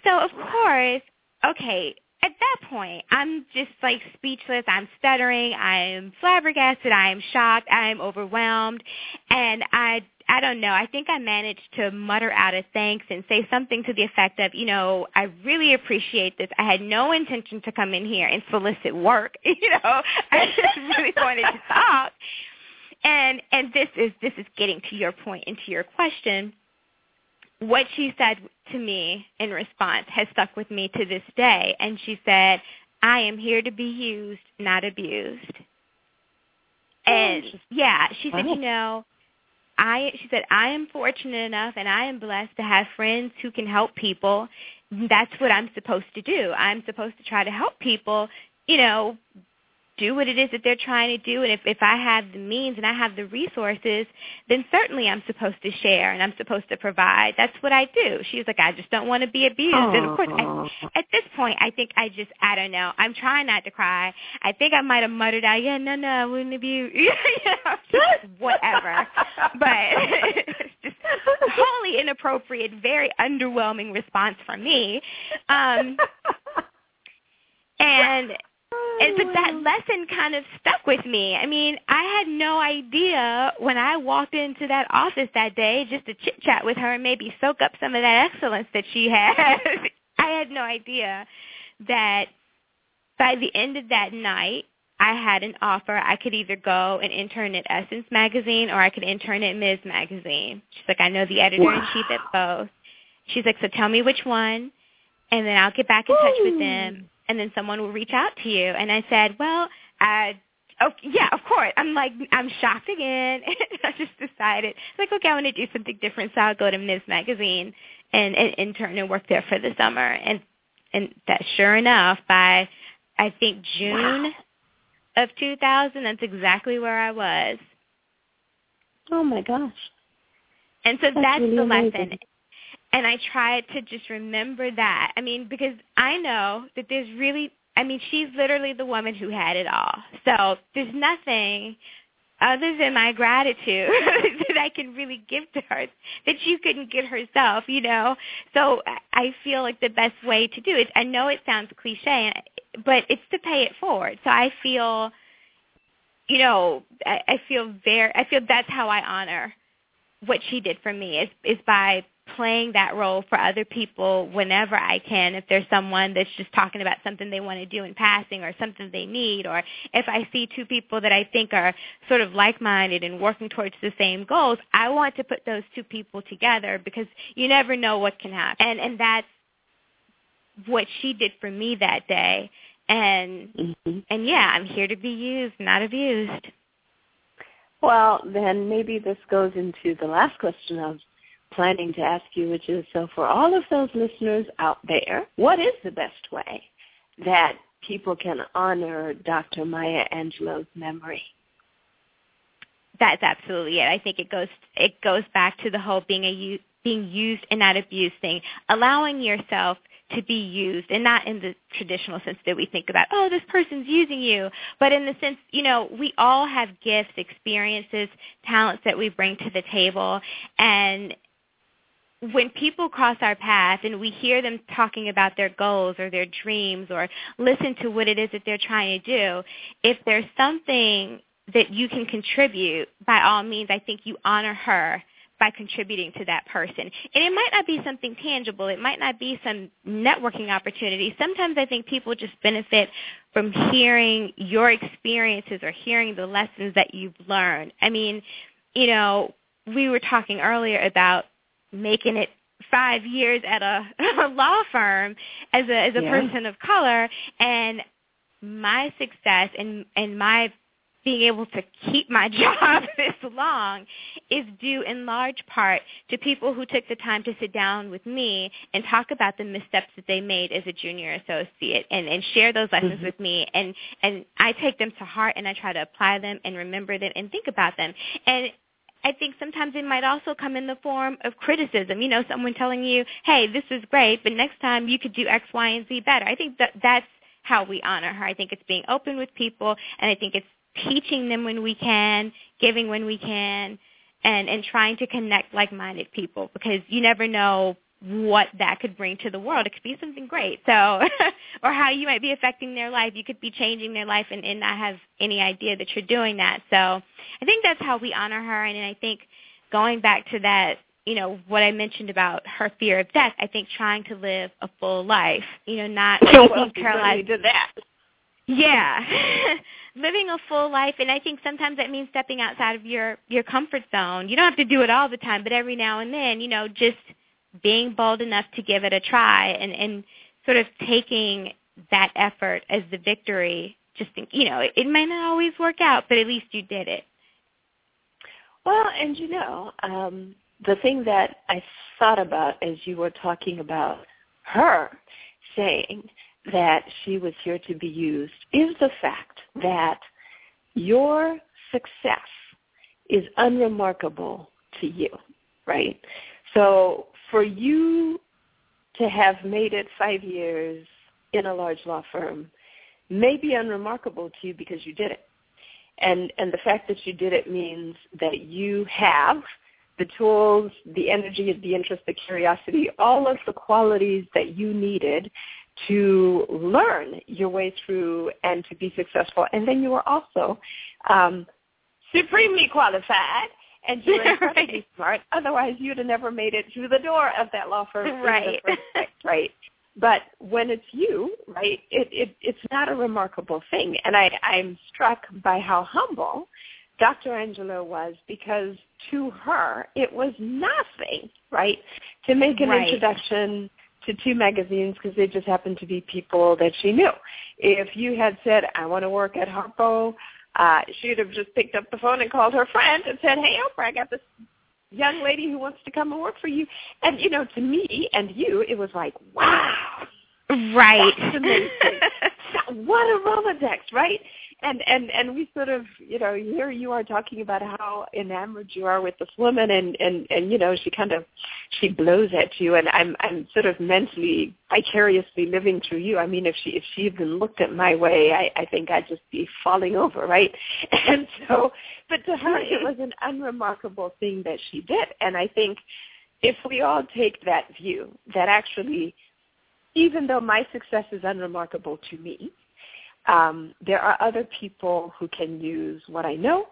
So of course, okay, at that point, I'm just like speechless. I'm stuttering. I'm flabbergasted. I am shocked. I am overwhelmed. And I I don't know. I think I managed to mutter out a thanks and say something to the effect of, you know, I really appreciate this. I had no intention to come in here and solicit work. You know, I just really wanted to talk. And and this is this is getting to your point and to your question what she said to me in response has stuck with me to this day. And she said, I am here to be used, not abused. Oh, and yeah, she said, you know, I she said I am fortunate enough and I am blessed to have friends who can help people. That's what I'm supposed to do. I'm supposed to try to help people, you know, do what it is that they're trying to do and if if I have the means and I have the resources, then certainly I'm supposed to share and I'm supposed to provide. That's what I do. She's like, I just don't want to be abused. Aww. And of course, I, at this point, I think I just I don't know. I'm trying not to cry. I think I might have muttered out, yeah, no, no, I wouldn't abuse. you know, whatever. but it's just wholly inappropriate, very underwhelming response from me. Um, and and but that lesson kind of stuck with me. I mean, I had no idea when I walked into that office that day just to chit chat with her and maybe soak up some of that excellence that she had. I had no idea that by the end of that night, I had an offer. I could either go and intern at Essence magazine or I could intern at Ms. magazine. She's like, I know the editor in chief at both. She's like, so tell me which one, and then I'll get back in touch with them and then someone will reach out to you. And I said, well, uh, oh yeah, of course. I'm like, I'm shocked again. I just decided, like, okay, I want to do something different, so I'll go to Ms. Magazine and, and intern and work there for the summer. And and that, sure enough, by I think June wow. of 2000, that's exactly where I was. Oh my gosh. And so that's, that's really the lesson. Amazing. And I try to just remember that. I mean, because I know that there's really, I mean, she's literally the woman who had it all. So there's nothing other than my gratitude that I can really give to her that she couldn't get herself, you know. So I feel like the best way to do it. I know it sounds cliche, but it's to pay it forward. So I feel, you know, I, I feel very. I feel that's how I honor what she did for me is is by playing that role for other people whenever I can. If there's someone that's just talking about something they want to do in passing or something they need, or if I see two people that I think are sort of like-minded and working towards the same goals, I want to put those two people together because you never know what can happen. And and that's what she did for me that day. And mm-hmm. and yeah, I'm here to be used, not abused. Well, then maybe this goes into the last question of planning to ask you, which is so for all of those listeners out there, what is the best way that people can honor Dr. Maya Angelou's memory? That's absolutely it. I think it goes it goes back to the whole being a being used and not abused thing, allowing yourself to be used and not in the traditional sense that we think about, oh, this person's using you, but in the sense, you know, we all have gifts, experiences, talents that we bring to the table and when people cross our path and we hear them talking about their goals or their dreams or listen to what it is that they're trying to do, if there's something that you can contribute, by all means, I think you honor her by contributing to that person. And it might not be something tangible. It might not be some networking opportunity. Sometimes I think people just benefit from hearing your experiences or hearing the lessons that you've learned. I mean, you know, we were talking earlier about making it five years at a, a law firm as a as a Yeah. person of color and my success and and my being able to keep my job this long is due in large part to people who took the time to sit down with me and talk about the missteps that they made as a junior associate and, and share those lessons Mhm. with me and and I take them to heart and I try to apply them and remember them and think about them. And I think sometimes it might also come in the form of criticism. You know, someone telling you, "Hey, this is great, but next time you could do X, Y, and Z better." I think that that's how we honor her. I think it's being open with people, and I think it's teaching them when we can, giving when we can, and and trying to connect like-minded people because you never know what that could bring to the world. It could be something great. So, or how you might be affecting their life. You could be changing their life and, and not have any idea that you're doing that. So, I think that's how we honor her. And, I think going back to that, you know, what I mentioned about her fear of death, I think trying to live a full life, you know, not well, paralyzed did that. yeah. Living a full life and I think sometimes that means stepping outside of your your comfort zone. You don't have to do it all the time, but every now and then, you know, just being bold enough to give it a try and and sort of taking that effort as the victory. Just think, you know, it, it might not always work out, but at least you did it. Well, and you know, um, the thing that I thought about as you were talking about her saying that she was here to be used is the fact that your success is unremarkable to you, right? So for you to have made it five years in a large law firm may be unremarkable to you because you did it and and the fact that you did it means that you have the tools, the energy, the interest, the curiosity, all of the qualities that you needed to learn your way through and to be successful. And then you were also um, supremely qualified and you're incredibly Right. smart. Otherwise, you'd have never made it through the door of that law firm Right. place, right? But when it's you, right, it, it it's not a remarkable thing. And I, I'm struck by how humble Dr. Angelou was because to her it was nothing, right, to make an Right. introduction to two magazines because they just happened to be people that she knew. If you had said, I want to work at Harpo, uh, she'd have just picked up the phone and called her friend and said, hey, Oprah, I got this young lady who wants to come and work for you. And, you know, to me and you, it was like, wow, Right. What a Rolodex, right? And and and we sort of, you know, here you are talking about how enamored you are with this woman, and and and you know, she kind of she blows at you, and I'm I'm sort of mentally vicariously living through you. I mean, if she if she even looked at my way, I I think I'd just be falling over, right? And so, but to her, it was an unremarkable thing that she did, and I think if we all take that view, that actually even though my success is unremarkable to me, um, there are other people who can use what I know,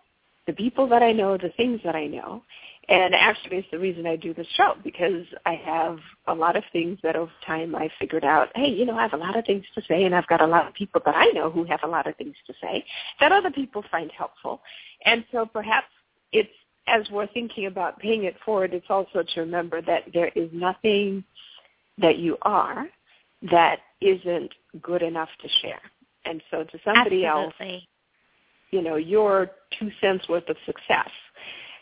the people that I know, the things that I know. And actually it's the reason I do this show because I have a lot of things that over time I figured out, hey, you know, I have a lot of things to say and I've got a lot of people that I know who have a lot of things to say that other people find helpful. And so perhaps it's as we're thinking about paying it forward, it's also to remember that there is nothing that you are that isn't good enough to share. And so to somebody else, you know, your two cents worth of success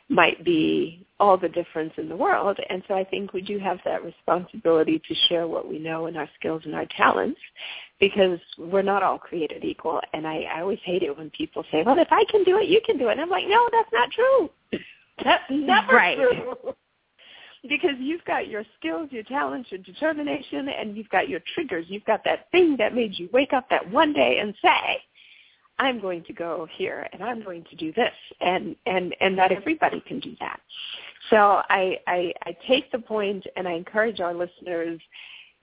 might be all the difference in the world. And so I think we do have that responsibility to share what we know and our skills and our talents because we're not all created equal. And I, I always hate it when people say, well, if I can do it, you can do it. And I'm like, no, that's not true. That's never Right. true. because you've got your skills, your talents, your determination, and you've got your triggers. You've got that thing that made you wake up that one day and say, I'm going to go here and I'm going to do this and and and not everybody can do that. So I I, I take the point and I encourage our listeners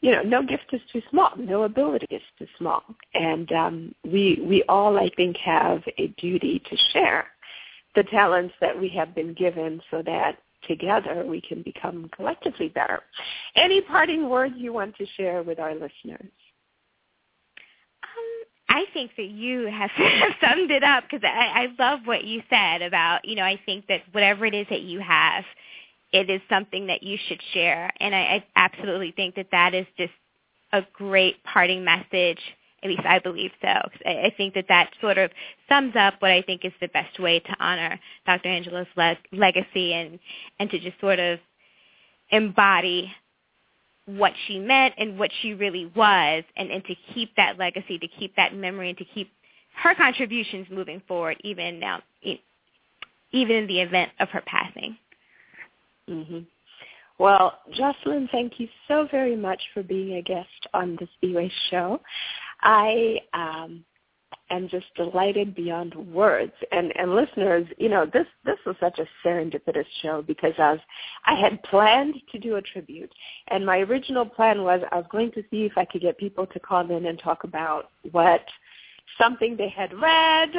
you know, no gift is too small. No ability is too small. And um, we we all, I think, have a duty to share the talents that we have been given so that together, we can become collectively better. Any parting words you want to share with our listeners? Um, I think that you have summed it up because I, I love what you said about, you know, I think that whatever it is that you have, it is something that you should share. And I, I absolutely think that that is just a great parting message. At least I believe so. I, I think that that sort of sums up what I think is the best way to honor Dr. Angelou's le- legacy and, and to just sort of embody what she meant and what she really was and, and to keep that legacy, to keep that memory and to keep her contributions moving forward even now, even in the event of her passing. Mm-hmm. Well, Jocelyn, thank you so very much for being a guest on the Spiwe Show. I um, am just delighted beyond words. And, and listeners, you know, this, this was such a serendipitous show because as I had planned to do a tribute, and my original plan was I was going to see if I could get people to call in and talk about what something they had read,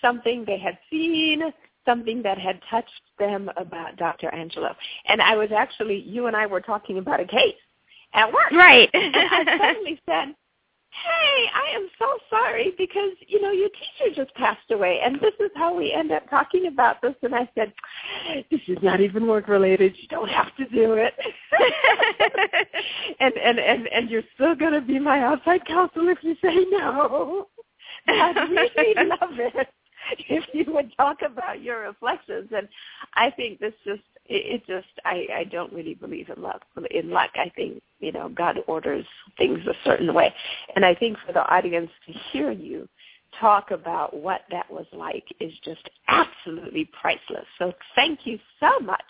something they had seen, something that had touched them about Dr. Angelou. And I was actually, you and I were talking about a case at work. Right. and I suddenly said, hey, I am so sorry because, you know, your teacher just passed away and this is how we end up talking about this. And I said, this is not even work related. You don't have to do it. and, and, and, and you're still going to be my outside counsel if you say no. I'd really love it. if you would talk about your reflections. And I think this just it, it just I, I don't really believe in luck. In luck, I think you know God orders things a certain way, and I think for the audience to hear you talk about what that was like is just absolutely priceless. So thank you so much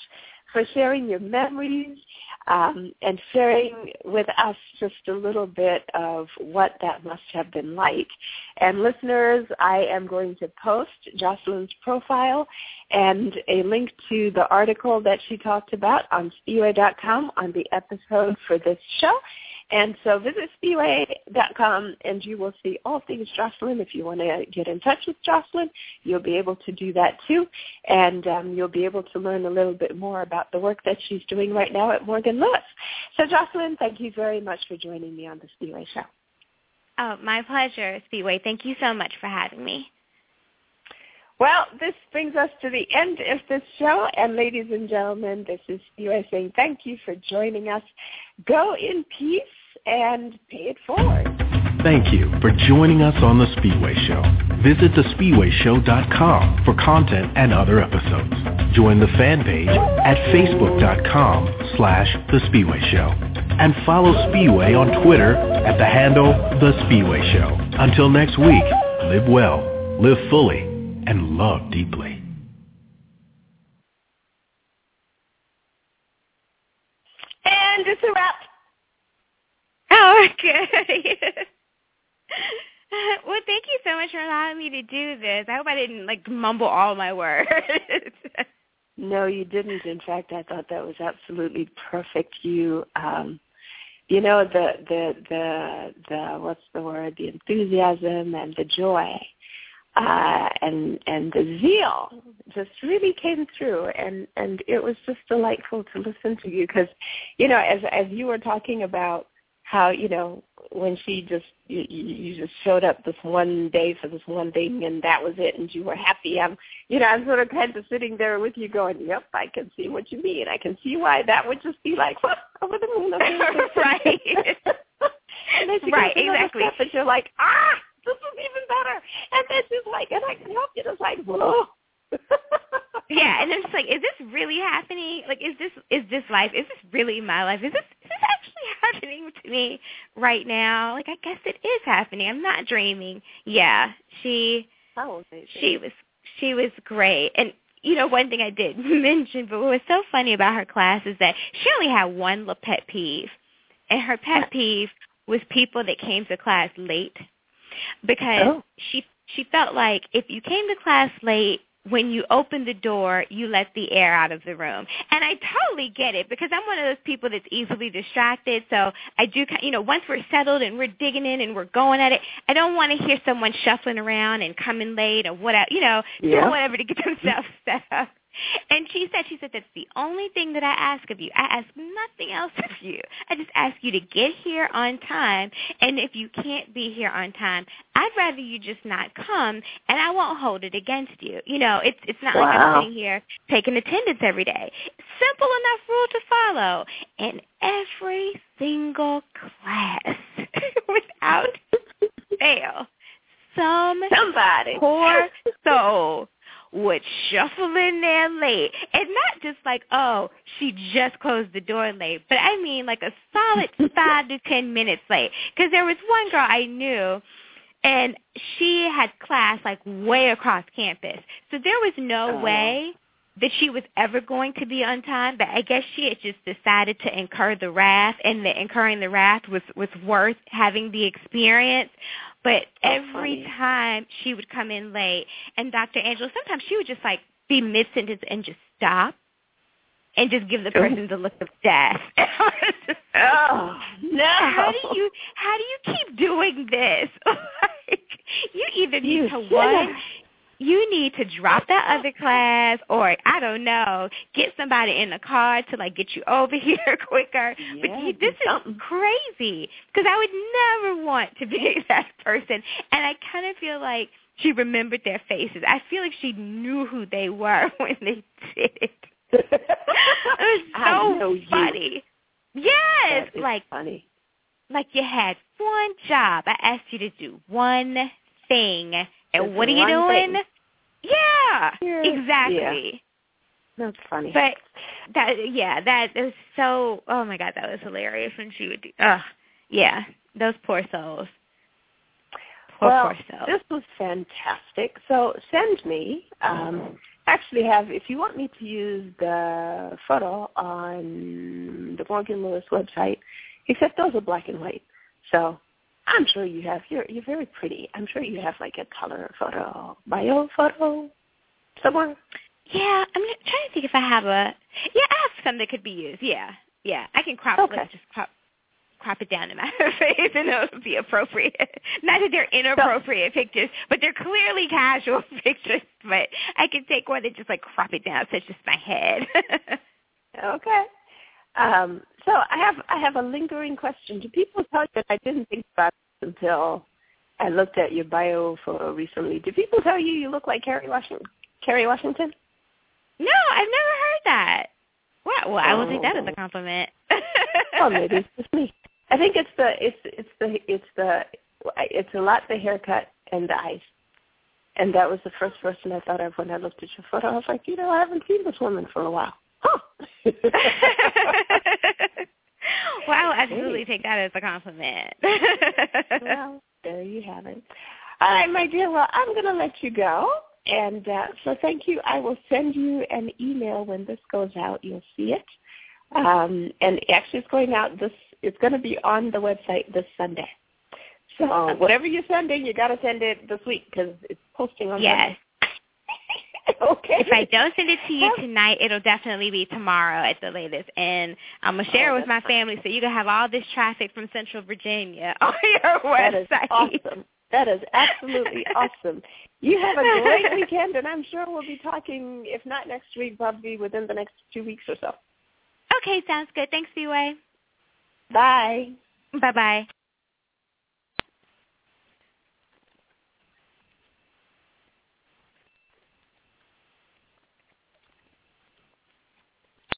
for sharing your memories um, and sharing with us just a little bit of what that must have been like. And listeners, I am going to post Jocelyn's profile and a link to the article that she talked about on spiwe.com on the episode for this show. And so visit spiwe.com and you will see all things Jocelyn. If you want to get in touch with Jocelyn, you'll be able to do that too. And um, you'll be able to learn a little bit more about the work that she's doing right now at Morgan Lewis. So Jocelyn, thank you very much for joining me on the Spiwe Show. Oh, my pleasure, Spiwe. Thank you so much for having me. Well, this brings us to the end of this show. And ladies and gentlemen, this is Spiwe saying thank you for joining us. Go in peace and pay it forward. Thank you for joining us on The Spiwe Show. Visit thespiweshow.com for content and other episodes. Join the fan page at facebook.com slash The Spiwe Show. And follow Spiwe on Twitter at the handle The Spiwe Show. Until next week, live well, live fully, and love deeply. And it's a wrap. Okay. well, thank you so much for allowing me to do this. I hope I didn't like mumble all my words. no, you didn't. In fact, I thought that was absolutely perfect. You um you know the the the the what's the word? The enthusiasm and the joy uh, and and the zeal just really came through, and and it was just delightful to listen to you because, you know, as as you were talking about how you know when she just you, you just showed up this one day for this one thing and that was it and you were happy i'm you know i'm sort of kind of sitting there with you going yep i can see what you mean. I can see why that would just be like what? Over the moon right. And then she right exactly. step and you're like ah this is even better. And then she's like and i can help you just like whoa yeah, and I'm just like, is this really happening? Like, is this is this life? Is this really my life? Is this is this actually happening to me right now? Like, I guess it is happening. I'm not dreaming. Yeah, she oh, she was she was great, and you know, one thing I did mention, but what was so funny about her class is that she only had one little pet peeve, and her pet peeve was people that came to class late, because Oh. she she felt like if you came to class late when you open the door, you let the air out of the room. And I totally get it because I'm one of those people that's easily distracted. So I do, you know, once we're settled and we're digging in and we're going at it, I don't want to hear someone shuffling around and coming late or whatever, you know, Yeah. doing whatever to get themselves set up. And she said, she said, that's the only thing that I ask of you. I ask nothing else of you. I just ask you to get here on time. And if you can't be here on time, I'd rather you just not come, and I won't hold it against you. You know, it's it's not wow. like I'm sitting here taking attendance every day. Simple enough rule to follow. And every single class, without fail, some somebody poor soul would shuffle in there late. And not just like, oh, she just closed the door late, but I mean like a solid five to ten minutes late. Because there was one girl I knew, and she had class like way across campus. So there was no Oh. way that she was ever going to be on time, but I guess she had just decided to incur the wrath, and the incurring the wrath was was worth having the experience. But So every funny. time she would come in late, and Dr. Angelou, sometimes she would just like be mid sentence and just stop, and just give the person the look of death. Oh no! How do you how do you keep doing this? like, you either need You to one you need to drop that other class or I don't know, get somebody in the car to like get you over here quicker. but Yeah, you, do this is crazy because I would never want to be that person. And I kind of feel like she remembered their faces. I feel like she knew who they were when they did it. It was I know so you. funny. Yes, like funny. like you had one job. I asked you to do one thing, and Just what are you doing? thing. Yeah, Yeah. exactly. That's funny. But that, yeah, that was so. Oh my god, that was hilarious when she would do. Ugh, yeah, those poor souls. Poor well, poor souls. this was fantastic. So send me. Um, actually, have if you want me to use the photo on the Morgan Lewis website, except those are black and white. So I'm sure you have. You're you're very pretty. I'm sure you have like a color photo, bio photo, somewhere. yeah, I'm trying to think if I have a. Yeah, I have some that could be used. Yeah, yeah, I can crop. Okay. Let's just crop crop it down to my face and it'll be appropriate. Not that they're inappropriate pictures, but they're clearly casual pictures. But I can take one that just like crop it down so it's just my head. Okay. Um, so I have I have a lingering question. Do people tell you that I didn't think about until I looked at your bio photo recently? Do people tell you you look like Kerry Washington? Kerry Washington? no, I've never heard that. Well, well, I will take that as a oh. compliment. Well, maybe it's just me. I think it's the it's it's the it's the it's a lot the haircut and the eyes. And that was the first person I thought of when I looked at your photo. I was like, you know, I haven't seen this woman for a while. Huh. well, I will absolutely take that as a compliment. well, there you have it. All right, my dear. Well, I'm going to let you go. And uh, so thank you. I will send you an email when this goes out. You'll see it. Um, and actually, it's going out this. It's going to be on the website this Sunday. So whatever you're sending, you got to send it this week because it's posting on. yes. Sunday. okay. If I don't send it to you tonight, it'll definitely be tomorrow at the latest. And I'm gonna share Oh, it with my family so you can have all this traffic from Central Virginia on your That is website. awesome. That is absolutely awesome. You have a great weekend, and I'm sure we'll be talking, if not next week, probably within the next two weeks or so. Okay, sounds good. Thanks, Spiwe. Bye. Bye-bye.